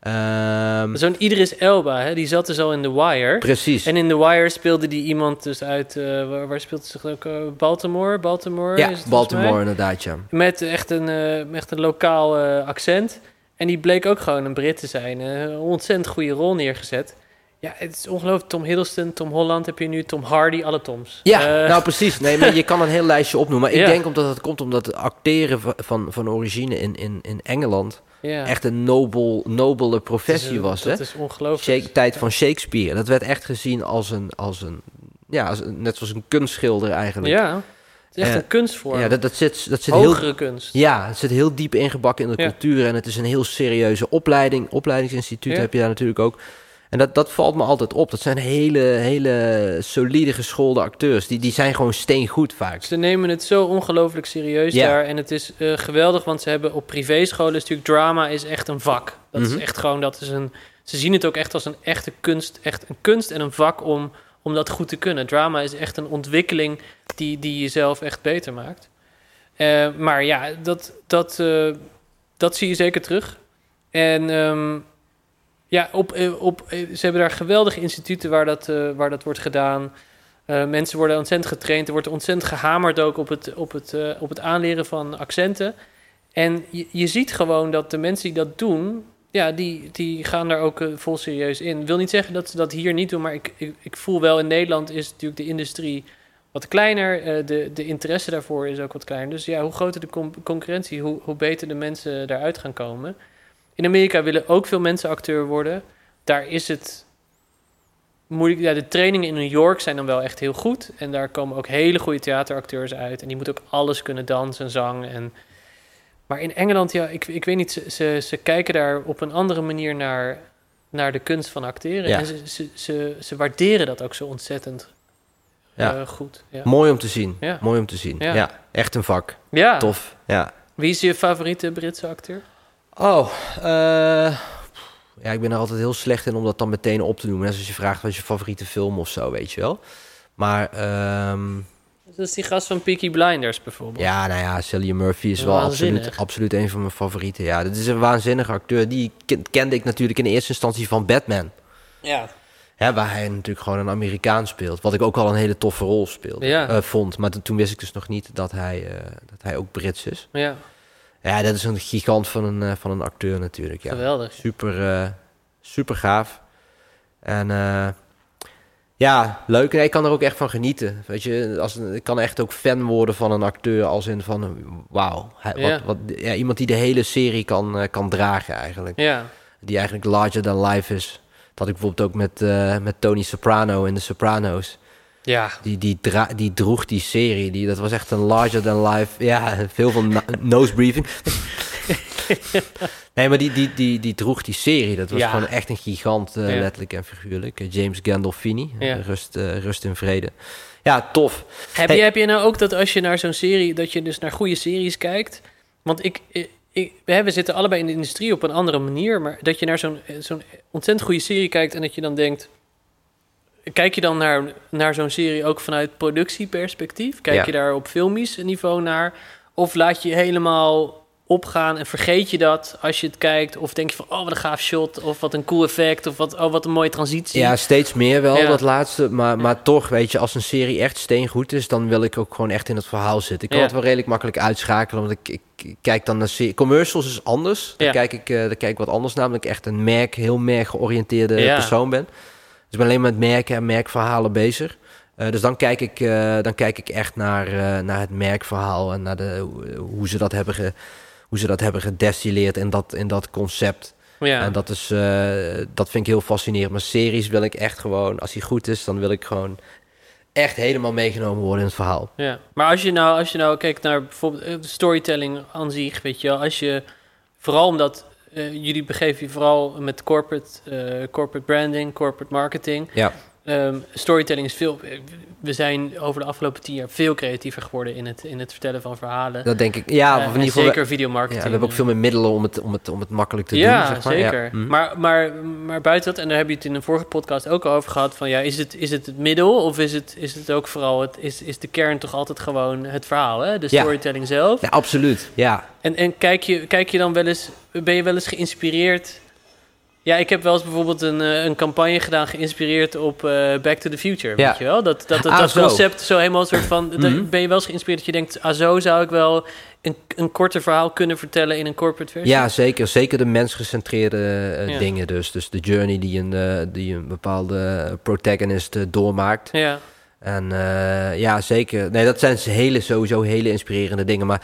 Ehm, Zo'n Idris Elba, hè, die zat dus al in The Wire. precies. En in The Wire speelde die iemand dus uit... eh, waar, waar speelt ze zich ook? eh, Baltimore? Baltimore ja, is het Baltimore inderdaad, ja. Met echt een, echt een lokaal accent. En die bleek ook gewoon een Brit te zijn. Een ontzettend goede rol neergezet. Ja, het is ongelooflijk. Tom Hiddleston, Tom Holland heb je nu, Tom Hardy, alle Toms. Ja, Eh, nou precies. Nee, maar je kan een heel lijstje opnoemen. Maar ik Ja. denk omdat het komt omdat het acteren van, van, van origine in, in, in Engeland ja. echt een nobel, nobele professie Dat was. Hè? Dat is ongelooflijk. Shake- tijd van Shakespeare. Dat werd echt gezien als een, als een ja, als net zoals een kunstschilder eigenlijk. Ja, het is echt Eh, een kunstvorm. Ja, dat, dat zit, dat zit heel, Hogere kunst. ja, het zit heel diep ingebakken in de Ja. cultuur. En het is een heel serieuze opleiding. Opleidingsinstituut Ja. heb je daar natuurlijk ook. En dat, dat valt me altijd op. Dat zijn hele, hele solide geschoolde acteurs. Die, die zijn gewoon steengoed vaak. Ze nemen het zo ongelooflijk serieus daar. En het is eh, geweldig, want ze hebben op privéscholen... is natuurlijk drama is echt een vak. Dat Mhm. is echt gewoon... Dat is een, ze zien het ook echt als een echte kunst. Echt een kunst en een vak om, om dat goed te kunnen. Drama is echt een ontwikkeling die, die jezelf echt beter maakt. Eh, maar ja, dat, dat, eh, dat zie je zeker terug. En ehm, ja, op, eh, op, eh, ze hebben daar geweldige instituten waar dat, eh, waar dat wordt gedaan. Mensen worden ontzettend getraind. Er wordt ontzettend gehamerd ook op het, op het, op het aanleren van accenten. En je, je ziet gewoon dat de mensen die dat doen, ja, die, die gaan daar ook vol serieus in. Ik wil niet zeggen dat ze dat hier niet doen, maar ik, ik, ik voel wel in Nederland is natuurlijk de industrie wat kleiner. de, de interesse daarvoor is ook wat kleiner. Dus ja, hoe groter de concurrentie, hoe, hoe beter de mensen daaruit gaan komen. In Amerika willen ook veel mensen acteur worden. Daar is het moeilijk. Ja, de trainingen in New York zijn dan wel echt heel goed. En daar komen ook hele goede theateracteurs uit. En die moeten ook alles kunnen dansen, zang. En... Maar in Engeland, ja, ik, ik weet niet, ze, ze, ze kijken daar op een andere manier naar, naar de kunst van acteren. Ja. En ze, ze, ze, ze waarderen dat ook zo ontzettend Ja. eh, goed. Ja. Mooi om te zien. Ja. Mooi om te zien. Ja. echt een vak. ja. Tof. Ja. Wie is je favoriete Britse acteur? Oh, eh, ja, ik ben er altijd heel slecht in om dat dan meteen op te noemen. Net als je vraagt wat is je favoriete film of zo, weet je wel. Maar ehm, Dat is die gast van Peaky Blinders bijvoorbeeld. ja, nou ja, Cillian Murphy is wel absoluut, absoluut een van mijn favorieten. Ja, dit is een waanzinnige acteur. Die ken- kende ik natuurlijk in eerste instantie van Batman. ja. Hè, waar hij natuurlijk gewoon een Amerikaan speelt. Wat ik ook al een hele toffe rol speelde, Ja. eh, vond. Maar toen- toen wist ik dus nog niet dat hij, eh, dat hij ook Brits is. ja. Ja, dat is een gigant van een, eh, van een acteur natuurlijk. Ja. geweldig. Super, eh, super gaaf. En eh, ja, leuk. Nee, ik kan er ook echt van genieten. Weet je, als, ik kan echt ook fan worden van een acteur als in van, wauw. Ja. Wat, wat, ja, iemand die de hele serie kan, kan dragen eigenlijk. Ja. Die eigenlijk larger than life is. Dat ik bijvoorbeeld ook met, met Tony Soprano in The Sopranos. Ja. Die, die, die droeg die serie. Die, dat was echt een larger than life. Ja, veel van nose breathing. nee, maar die, die, die, die droeg die serie. Dat was Ja. gewoon echt een gigant, eh, Ja. letterlijk en figuurlijk. Eh, James Gandolfini. Ja. Eh, rust, eh, rust in vrede. Ja, tof. Heb, Hey. je, heb je nou ook dat als je naar zo'n serie, dat je dus naar goede series kijkt? Want ik, ik, ik- we zitten allebei in de industrie op een andere manier, maar dat je naar zo'n zo'n ontzettend goede serie kijkt en dat je dan denkt. Kijk je dan naar, naar zo'n serie ook vanuit productieperspectief? Kijk Ja. je daar op filmisch niveau naar? Of laat je je helemaal opgaan en vergeet je dat als je het kijkt? Of denk je van, oh wat een gaaf shot, of wat een cool effect, of wat, oh wat een mooie transitie? Ja, steeds meer wel, Ja. dat laatste. Maar, maar toch, weet je, als een serie echt steengoed is... dan wil ik ook gewoon echt in het verhaal zitten. Ik kan het wel redelijk makkelijk uitschakelen... want ik, ik, kijk dan naar serie... Commercials is anders. Daar, Ja. kijk ik, eh, daar kijk ik wat anders, namelijk echt een merk... heel merkgeoriënteerde Ja. persoon ben. Dus ik ben alleen met merken en merkverhalen bezig. Eh, dus dan kijk, ik, eh, dan kijk ik echt naar, eh, naar het merkverhaal... en naar de, hoe- ze dat hebben ge, hoe ze dat hebben gedestilleerd in dat, in dat concept... Ja. En dat, is, dat vind ik heel fascinerend. Maar series wil ik echt gewoon, als die goed is, dan wil ik gewoon echt helemaal meegenomen worden in het verhaal. Ja, maar als je nou, als je nou kijkt naar bijvoorbeeld storytelling aan zich, weet je wel, als je vooral omdat jullie begeven je vooral met corporate, eh, corporate branding, corporate marketing. Ja, Ehm, storytelling is veel. We zijn over de afgelopen tien jaar veel creatiever geworden in het, in het vertellen van verhalen. dat denk ik. Ja, Eh, of in ieder geval. zeker Ja, videomarketing. we hebben ook veel meer middelen om het, om het, om het makkelijk te ja, doen. Zeg maar. zeker. Ja. Mhm. Maar, maar, maar buiten dat, en daar heb je het in een vorige podcast ook al over gehad: van ja, is het, is het het middel of is het, is het ook vooral het, is, is de kern toch altijd gewoon het verhaal, hè? de Ja. storytelling zelf? Ja, absoluut. Ja, En, en kijk, je, kijk je dan wel eens, ben je wel eens geïnspireerd? Ja, ik heb wel eens bijvoorbeeld een, eh, een campagne gedaan, geïnspireerd op eh, Back to the Future. Ja. Weet je wel? Dat, dat, dat, Ah, dat zo. concept zo helemaal soort van. Mhm. Ben je wel eens geïnspireerd dat je denkt, ah, zo zou ik wel een, een korter verhaal kunnen vertellen in een corporate versie? ja zeker. Zeker de mensgecentreerde Ja. dingen dus. Dus de journey die een, die een bepaalde protagonist doormaakt. Ja, En ja, zeker. Nee, dat zijn hele, sowieso hele inspirerende dingen. Maar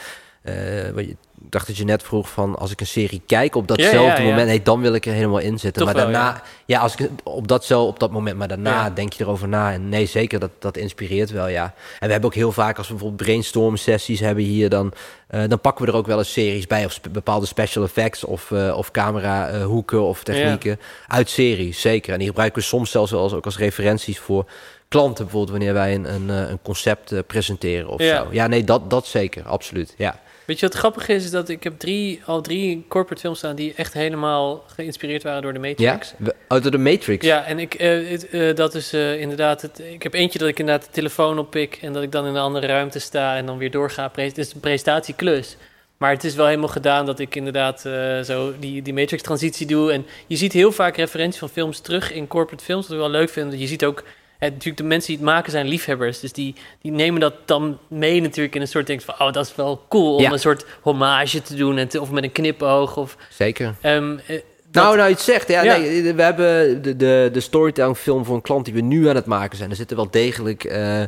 wat je- dacht dat je net vroeg van als ik een serie kijk op datzelfde Ja, ja, ja. moment, nee, dan wil ik er helemaal in zitten. Toch maar wel, daarna, ja. als ik op datzelfde op dat moment, maar daarna denk je erover na. En nee, zeker, dat, dat inspireert wel, ja. En we hebben ook heel vaak, als we bijvoorbeeld brainstorm sessies hebben hier, dan, eh, dan pakken we er ook wel eens series bij, of bepaalde special effects, of, eh, of camera eh, hoeken of technieken uit series, zeker. En die gebruiken we soms zelfs wel als, ook als referenties voor klanten, bijvoorbeeld wanneer wij een, een, een concept presenteren of zo. Ja, nee, dat, dat zeker, absoluut, ja. Weet je wat grappig is? Is dat ik heb drie, al drie corporate films staan die echt helemaal geïnspireerd waren door de Ja, Matrix. We- uit de Matrix. Ja, en ik, eh, eh, dat is eh, inderdaad het. Ik heb eentje dat ik inderdaad de telefoon oppik en dat ik dan in een andere ruimte sta en dan weer doorga. Het is een presentatieklus. Maar het is wel helemaal gedaan dat ik inderdaad zo die, die Matrix-transitie doe. En je ziet heel vaak referenties van films terug in corporate films. Wat ik wel leuk vind. Je ziet ook, eh, natuurlijk de mensen die het maken zijn liefhebbers. Dus die, die nemen dat dan mee natuurlijk in een soort denk van... oh, dat is wel cool om Ja. een soort hommage te doen. En te- of met een knipoog. Of, Zeker. ehm, eh, dat- Nou, nou, je het zegt. Ja, Ja. Nee, we hebben de, de, de storytelling film voor een klant die we nu aan het maken zijn. Er zitten wel degelijk... eh,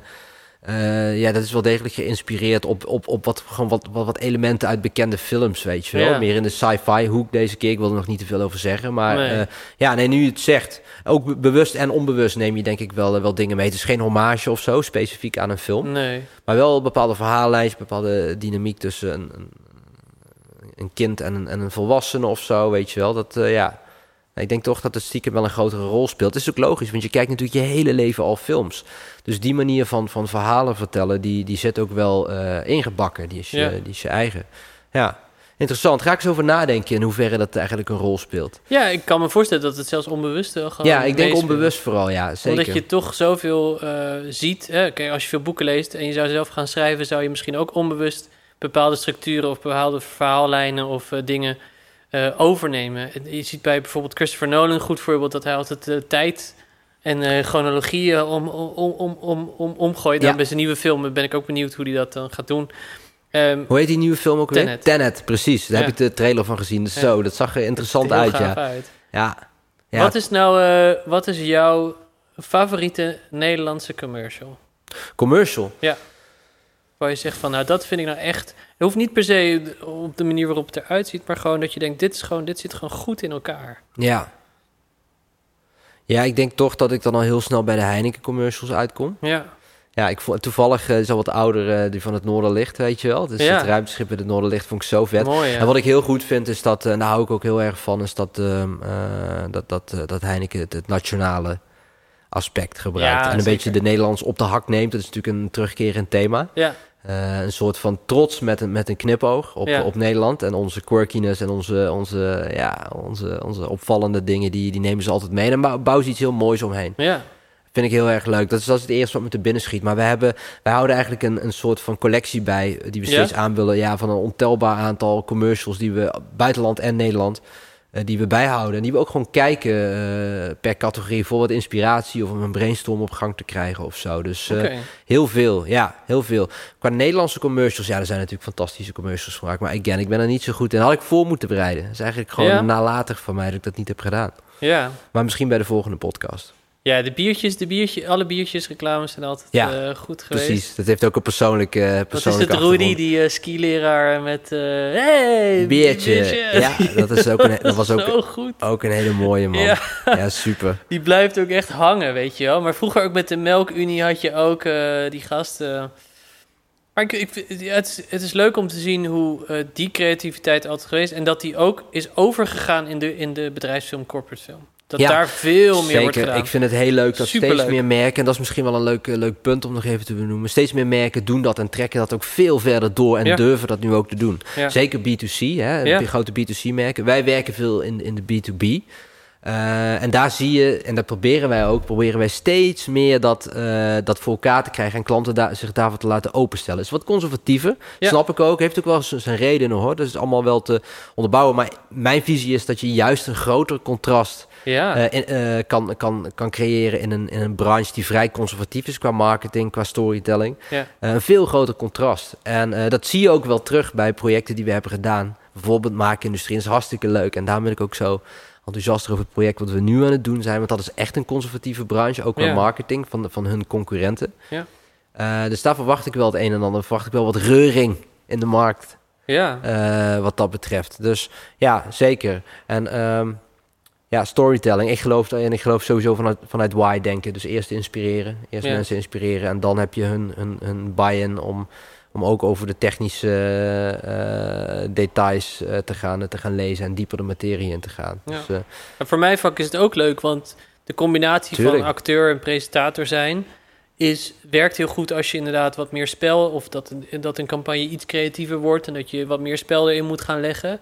eh, ja, dat is wel degelijk geïnspireerd op, op, op wat, gewoon wat, wat, wat elementen uit bekende films, weet je wel. Ja. Meer in de sci-fi hoek deze keer. Ik wil er nog niet te veel over zeggen. Maar Nee. eh, ja, nee, nu je het zegt, ook be- bewust en onbewust neem je denk ik wel, eh, wel dingen mee. Het is geen hommage of zo, specifiek aan een film. nee. Maar wel een bepaalde verhaallijst, bepaalde dynamiek tussen een, een, een kind en een, en een volwassene of zo, weet je wel. Dat, ja, ik denk toch dat het stiekem wel een grotere rol speelt. Het is ook logisch, want je kijkt natuurlijk je hele leven al films. Dus die manier van, van verhalen vertellen, die, die zit ook wel eh, ingebakken. Die is, je, Ja. die is je eigen. Ja, interessant. Ga ik eens over nadenken in hoeverre dat eigenlijk een rol speelt. Ja, ik kan me voorstellen dat het zelfs onbewust wel gewoon ja, ik denk onbewust vooral, ja, zeker. Omdat je toch zoveel eh, ziet. Hè? Kijk, als je veel boeken leest en je zou zelf gaan schrijven, zou je misschien ook onbewust bepaalde structuren of bepaalde verhaallijnen of eh, dingen eh, overnemen. En Je ziet bij bijvoorbeeld Christopher Nolan een goed voorbeeld dat hij altijd eh, tijd en eh chronologie om, om, om, om, om, omgooit. Ja. Dan bij zijn nieuwe film ben ik ook benieuwd hoe hij dat dan gaat doen. Ehm, Hoe heet die nieuwe film ook weer? Tenet. Tenet, precies. Daar Ja. heb ik de trailer van gezien. Dus Ja. Zo, dat zag er interessant uit, ja. uit. Ja. ja. Wat is nou, wat is jouw favoriete Nederlandse commercial? Commercial. Waar je zegt van, nou, dat vind ik nou echt. Het hoeft niet per se op de manier waarop het eruit ziet, maar gewoon dat je denkt, dit is gewoon, dit zit gewoon goed in elkaar. Ja. Ja, ik denk toch dat ik dan al heel snel bij de Heineken commercials uitkom. Ja, Ja, ik vond toevallig eh, is al wat ouder eh, die van het Noorderlicht, weet je wel. Dus Ja. het ruimteschip in het Noorderlicht vond ik zo vet. mooi. Ja. En wat ik heel goed vind is dat, en daar hou ik ook heel erg van, is dat, ehm, eh, dat, dat, eh, dat Heineken het, het nationale aspect gebruikt. Ja, en een zeker. beetje de Nederlands op de hak neemt. Dat is natuurlijk een terugkerend thema. ja, Eh, een soort van trots met een, met een knipoog op, Ja. op Nederland. En onze quirkiness en onze, onze, ja, onze, onze opvallende dingen, die, die nemen ze altijd mee. En dan bouwen ze iets heel moois omheen. ja, Vind ik heel erg leuk. Dat is, dat is het eerste wat me te binnen schiet. Maar we hebben, wij houden eigenlijk een, een soort van collectie bij... die we Ja? steeds aanvullen. Ja, van een ontelbaar aantal commercials... die we buitenland en Nederland... eh, die we bijhouden. En die we ook gewoon kijken eh, per categorie... voor wat inspiratie of om een brainstorm op gang te krijgen of zo. Dus eh, heel veel, ja, heel veel. Qua Nederlandse commercials... ja, er zijn natuurlijk fantastische commercials gemaakt. Maar again, ik ben er niet zo goed in. Had ik voor moeten bereiden. Dat is eigenlijk gewoon Ja? nalatig van mij dat ik dat niet heb gedaan. Ja, Maar misschien bij de volgende podcast. Ja, de biertjes, de biertje, alle biertjes reclames zijn altijd Ja, eh, goed geweest. Precies, dat heeft ook een persoonlijke, Wat is persoonlijke het, Rudy, die eh, skileraar met... eh hey, Biertje. Ja, dat, is ook een, dat was ook, goed. ook een hele mooie man. Ja. Ja, super. Die blijft ook echt hangen, weet je wel. Maar vroeger ook met de Melkunie had je ook die gasten. Maar ik, ik, ja, het, is, het is leuk om te zien hoe die creativiteit altijd geweest... en dat die ook is overgegaan in de, in de bedrijfsfilm, corporate film. Dat Ja, daar veel meer wordt Zeker, gedaan. ik vind het heel leuk dat Superleuk. steeds meer merken, en dat is misschien wel een leuk, eh, leuk punt om nog even te benoemen, steeds meer merken doen dat en trekken dat ook veel verder door en Ja. durven dat nu ook te doen. Ja. Zeker B2C, hè, de grote B2C-merken. Wij werken veel in, in de B2B. Eh, en daar zie je, en dat proberen wij ook, proberen wij steeds meer dat, eh, dat voor elkaar te krijgen en klanten daar, zich daarvoor te laten openstellen. is wat conservatiever, Ja. snap ik ook. Heeft ook wel zijn redenen hoor, dat is allemaal wel te onderbouwen. Maar mijn visie is dat je juist een groter contrast ja. eh, in- eh, kan, kan, kan creëren in een, in een branche die vrij conservatief is qua marketing, qua storytelling. Ja. Eh, een veel groter contrast. En dat zie je ook wel terug bij projecten die we hebben gedaan. Bijvoorbeeld maakindustrie, dat is hartstikke leuk. En daarom ben ik ook zo enthousiast over het project wat we nu aan het doen zijn. Want dat is echt een conservatieve branche, ook qua Ja. marketing van, van hun concurrenten. Ja. Dus daar verwacht ik wel het een en ander. Verwacht ik wel wat reuring in de markt. ja. Wat dat betreft. Dus ja, zeker. En ehm, ja, storytelling. Ik geloof en ik geloof sowieso vanuit, vanuit why denken. Dus eerst inspireren, eerst Ja. mensen inspireren en dan heb je hun, hun, hun buy-in om, om ook over de technische eh, details eh, te, gaan, te gaan lezen en dieper de materie in te gaan. Ja. Dus, eh, En voor mijn vak is het ook leuk, want de combinatie Tuurlijk. van acteur en presentator zijn... Is, werkt heel goed als je inderdaad wat meer spel... of dat dat een campagne iets creatiever wordt... en dat je wat meer spel erin moet gaan leggen.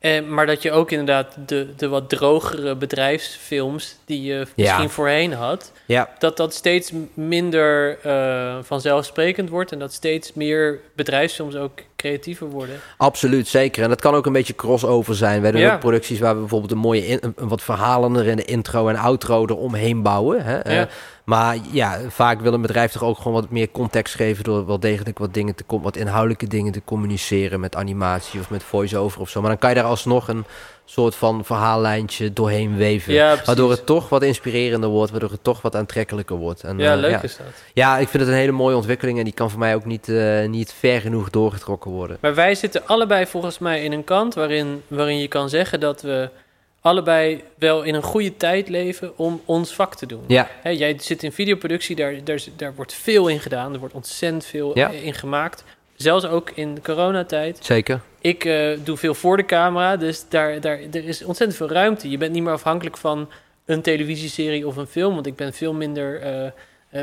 En, maar dat je ook inderdaad de, de wat drogere bedrijfsfilms... die je misschien voorheen had... ja, dat dat steeds minder eh, vanzelfsprekend wordt... en dat steeds meer bedrijfsfilms ook creatiever worden. Absoluut, zeker. En dat kan ook een beetje crossover zijn. Wij doen Ja. ook producties waar we bijvoorbeeld een mooie, in- een, wat verhalen er in de intro en outro eromheen bouwen. Hè? Eh, maar ja, vaak wil een bedrijf toch ook gewoon wat meer context geven door wel degelijk wat dingen te wat inhoudelijke dingen te communiceren met animatie of met voice-over of zo. Maar dan kan je daar alsnog een soort van verhaallijntje doorheen weven. Ja. Waardoor het toch wat inspirerender wordt, waardoor het toch wat aantrekkelijker wordt. En, Ja, eh, leuk ja. is dat. Ja, ik vind het een hele mooie ontwikkeling en die kan voor mij ook niet, eh, niet ver genoeg doorgetrokken worden. Maar wij zitten allebei volgens mij in een kant waarin, waarin je kan zeggen dat we allebei wel in een goede tijd leven om ons vak te doen. Ja, jij zit in videoproductie, daar, daar, daar wordt veel in gedaan. Er wordt ontzettend veel Ja. in gemaakt. Zelfs ook in de coronatijd. zeker. Ik eh, doe veel voor de camera, dus daar, daar, er is ontzettend veel ruimte. Je bent niet meer afhankelijk van een televisieserie of een film, want ik ben veel minder eh, eh,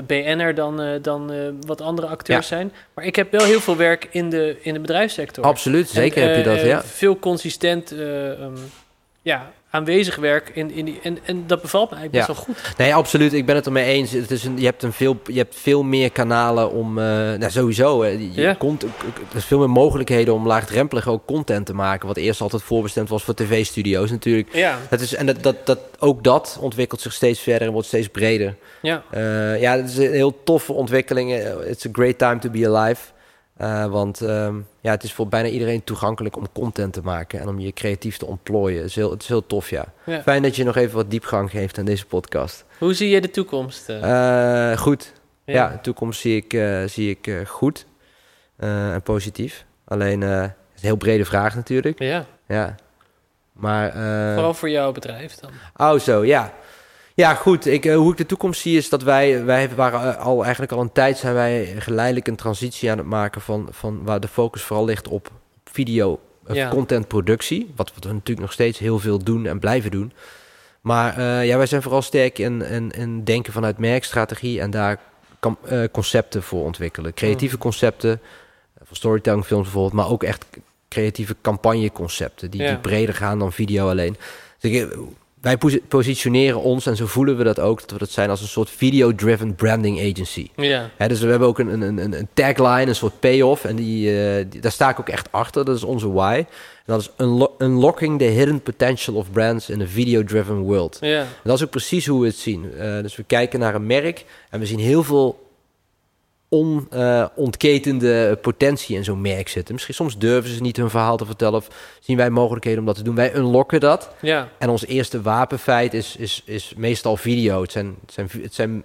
BN'er dan, dan wat andere acteurs zijn. Maar ik heb wel heel veel werk in de, in de bedrijfssector. Absoluut, zeker En, heb je dat, ja. Veel consistent eh, ehm, ja, aanwezig werk in, in die, en, en dat bevalt me eigenlijk best Ja. wel goed. Nee, absoluut. Ik ben het ermee eens. Het is een, je, hebt een veel, je hebt veel meer kanalen om... eh nou, sowieso. je Ja. komt, er is veel meer mogelijkheden om laagdrempelig ook content te maken. Wat eerst altijd voorbestemd was voor tv-studio's natuurlijk. Ja, Dat is, en dat, dat, dat, ook dat ontwikkelt zich steeds verder en wordt steeds breder. ja. Eh, ja, het is een heel toffe ontwikkeling. Eh, It's a great time to be alive. Eh, want ehm, ja, het is voor bijna iedereen toegankelijk om content te maken en om je creatief te ontplooien. Het is heel, het is heel tof, ja. Ja. Fijn dat je nog even wat diepgang geeft aan deze podcast. Hoe zie je de toekomst? eh? Eh, goed. Ja, de toekomst zie ik, zie ik goed en positief. Alleen, het is een heel brede vraag natuurlijk. ja. Ja. Maar, Vooral voor jouw bedrijf dan. Oh, zo, ja. Ja, goed. Ik, eh, hoe ik de toekomst zie is dat wij, wij waren eh, al eigenlijk al een tijd zijn wij geleidelijk een transitie aan het maken van, van waar de focus vooral ligt op video eh, Ja. contentproductie. Wat we natuurlijk nog steeds heel veel doen en blijven doen. Maar ja, wij zijn vooral sterk in, in, in denken vanuit merkstrategie en daar kan, concepten voor ontwikkelen. Creatieve Mm. concepten, voor storytelling films bijvoorbeeld, maar ook echt creatieve campagneconcepten die, Ja. die breder gaan dan video alleen. Dus ik, wij posi- positioneren ons, en zo voelen we dat ook, dat we dat zijn als een soort video-driven branding agency. Ja, dus we hebben ook een, een, een, een tagline, een soort payoff. En die, eh, die- daar sta ik ook echt achter. Dat is onze why. En dat is unlo- unlocking the hidden potential of brands in a video-driven world. ja. En dat is ook precies hoe we het zien. Eh, dus we kijken naar een merk en we zien heel veel onontketende potentie in zo'n merk zitten. Misschien soms durven ze niet hun verhaal te vertellen of zien wij mogelijkheden om dat te doen. Wij unlocken dat. Ja, En ons eerste wapenfeit is, is, is meestal video. Het zijn, het, zijn, het, zijn,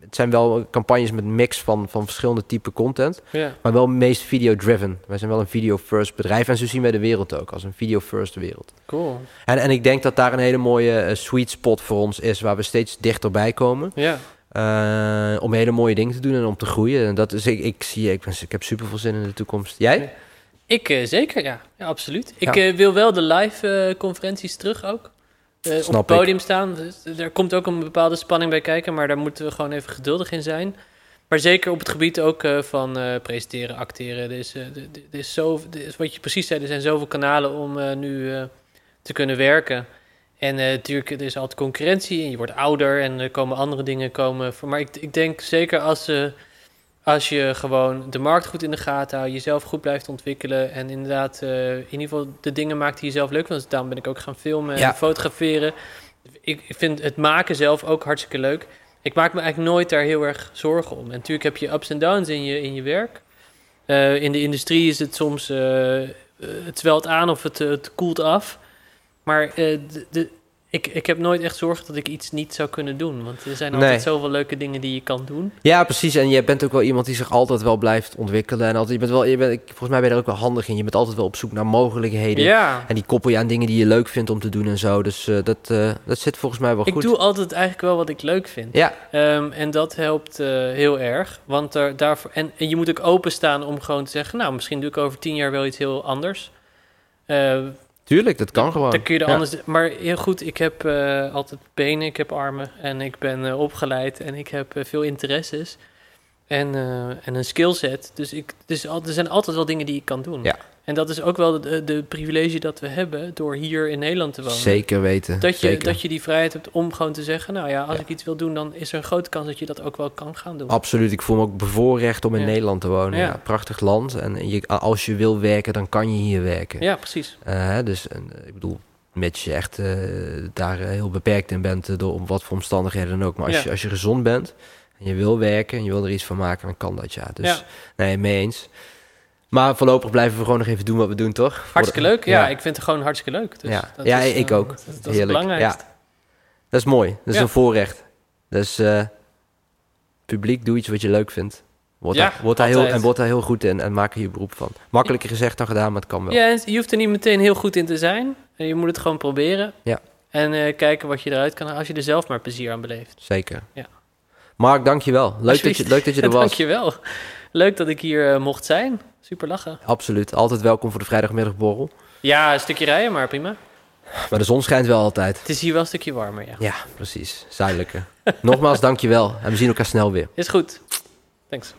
het zijn wel campagnes met een mix van, van verschillende type content, ja. maar wel meest video-driven. Wij zijn wel een video-first bedrijf en zo zien wij de wereld ook, als een video-first wereld. Cool. En, en ik denk dat daar een hele mooie eh, sweet spot voor ons is, waar we steeds dichterbij komen. Ja. Eh, om hele mooie dingen te doen en om te groeien. En dat is, ik, ik zie, ik, ben, ik heb super veel zin in de toekomst. Jij? Ik eh, zeker, ja. ja absoluut. Ik Ja. eh, wil wel de live conferenties terug ook. Op het podium staan. Dus er komt ook een bepaalde spanning bij kijken, maar daar moeten we gewoon even geduldig in zijn. Maar zeker op het gebied ook van presenteren, acteren. Er is, er- is zo, er is, wat je precies zei, er zijn zoveel kanalen om nu te kunnen werken. En eh, natuurlijk, er is altijd concurrentie en je wordt ouder en er komen andere dingen komen. Voor, maar ik, ik denk zeker als, eh, als je gewoon de markt goed in de gaten houdt, jezelf goed blijft ontwikkelen en inderdaad eh, in ieder geval de dingen maakt die je zelf leuk vindt. Dus daarom ben ik ook gaan filmen en fotograferen. Ik ik vind het maken zelf ook hartstikke leuk. Ik maak me eigenlijk nooit daar heel erg zorgen om. En natuurlijk heb je ups en downs in je, in je werk. In de industrie is het soms, het zwelt aan of het, het koelt af. Maar eh, de, de, ik, ik heb nooit echt zorgen dat ik iets niet zou kunnen doen. Want er zijn altijd Nee. zoveel leuke dingen die je kan doen. Ja, precies. En je bent ook wel iemand die zich altijd wel blijft ontwikkelen. En altijd, je bent wel, je bent, ik- volgens mij ben je er ook wel handig in. Je bent altijd wel op zoek naar mogelijkheden. Ja, En die koppel je aan dingen die je leuk vindt om te doen en zo. Dus eh, dat, eh, dat zit volgens mij wel ik goed. doe altijd eigenlijk wel wat ik leuk vind. Ja, Ehm, en dat helpt heel erg. Want er, daarvoor, en, en je moet ook openstaan om gewoon te zeggen... nou, misschien doe ik over tien jaar wel iets heel anders. Tuurlijk. Dat kan gewoon. Dan kun je er Ja. anders... Maar heel goed, ik heb eh, altijd benen, ik heb armen... en ik ben eh, opgeleid en ik heb eh, veel interesses... En, en een skillset. Dus, ik, dus al- er zijn altijd wel dingen die ik kan doen. Ja. En dat is ook wel de, de privilege dat we hebben... door hier in Nederland te wonen. Zeker weten. Dat je, Zeker. dat je die vrijheid hebt om gewoon te zeggen... nou ja, als Ja. ik iets wil doen... dan is er een grote kans dat je dat ook wel kan gaan doen. Absoluut. Ik voel me ook bevoorrecht om in Ja. Nederland te wonen. Ja. Ja. prachtig land. En je, als je wil werken, dan kan je hier werken. Ja, precies. Eh, dus en, eh, ik bedoel, mits je echt eh, daar heel beperkt in bent, door om wat voor omstandigheden dan ook. Maar als, je, als je gezond bent en je wil werken en je wil er iets van maken, dan kan dat ja. Dus nee, mee eens. Maar voorlopig blijven we gewoon nog even doen wat we doen, toch? Hartstikke leuk. Ja, ik vind het gewoon hartstikke leuk. Dus Ja. dat Ja, is, ik eh, ook. Dat, dat is het. Dat is mooi. Dat is een voorrecht. Dus publiek, doe iets wat je leuk vindt. Word, Ja, daar, word, daar heel, en word daar heel goed in en maak er je beroep van. Makkelijker gezegd dan gedaan, maar het kan wel. Ja, je hoeft er niet meteen heel goed in te zijn. Je moet het gewoon proberen. Ja. En eh, kijken wat je eruit kan halen als je er zelf maar plezier aan beleeft. Zeker. Ja. Mark, dankjewel. Leuk dat, je, leuk dat je er was. Dankjewel. Leuk dat ik hier mocht zijn. Super lachen. Absoluut. Altijd welkom voor de vrijdagmiddagborrel. Ja, een stukje rijden, maar prima. Maar de zon schijnt wel altijd. Het is hier wel een stukje warmer, ja. Ja, precies. Zuidelijker. Nogmaals, dankjewel. En we zien elkaar snel weer. Is goed. Thanks.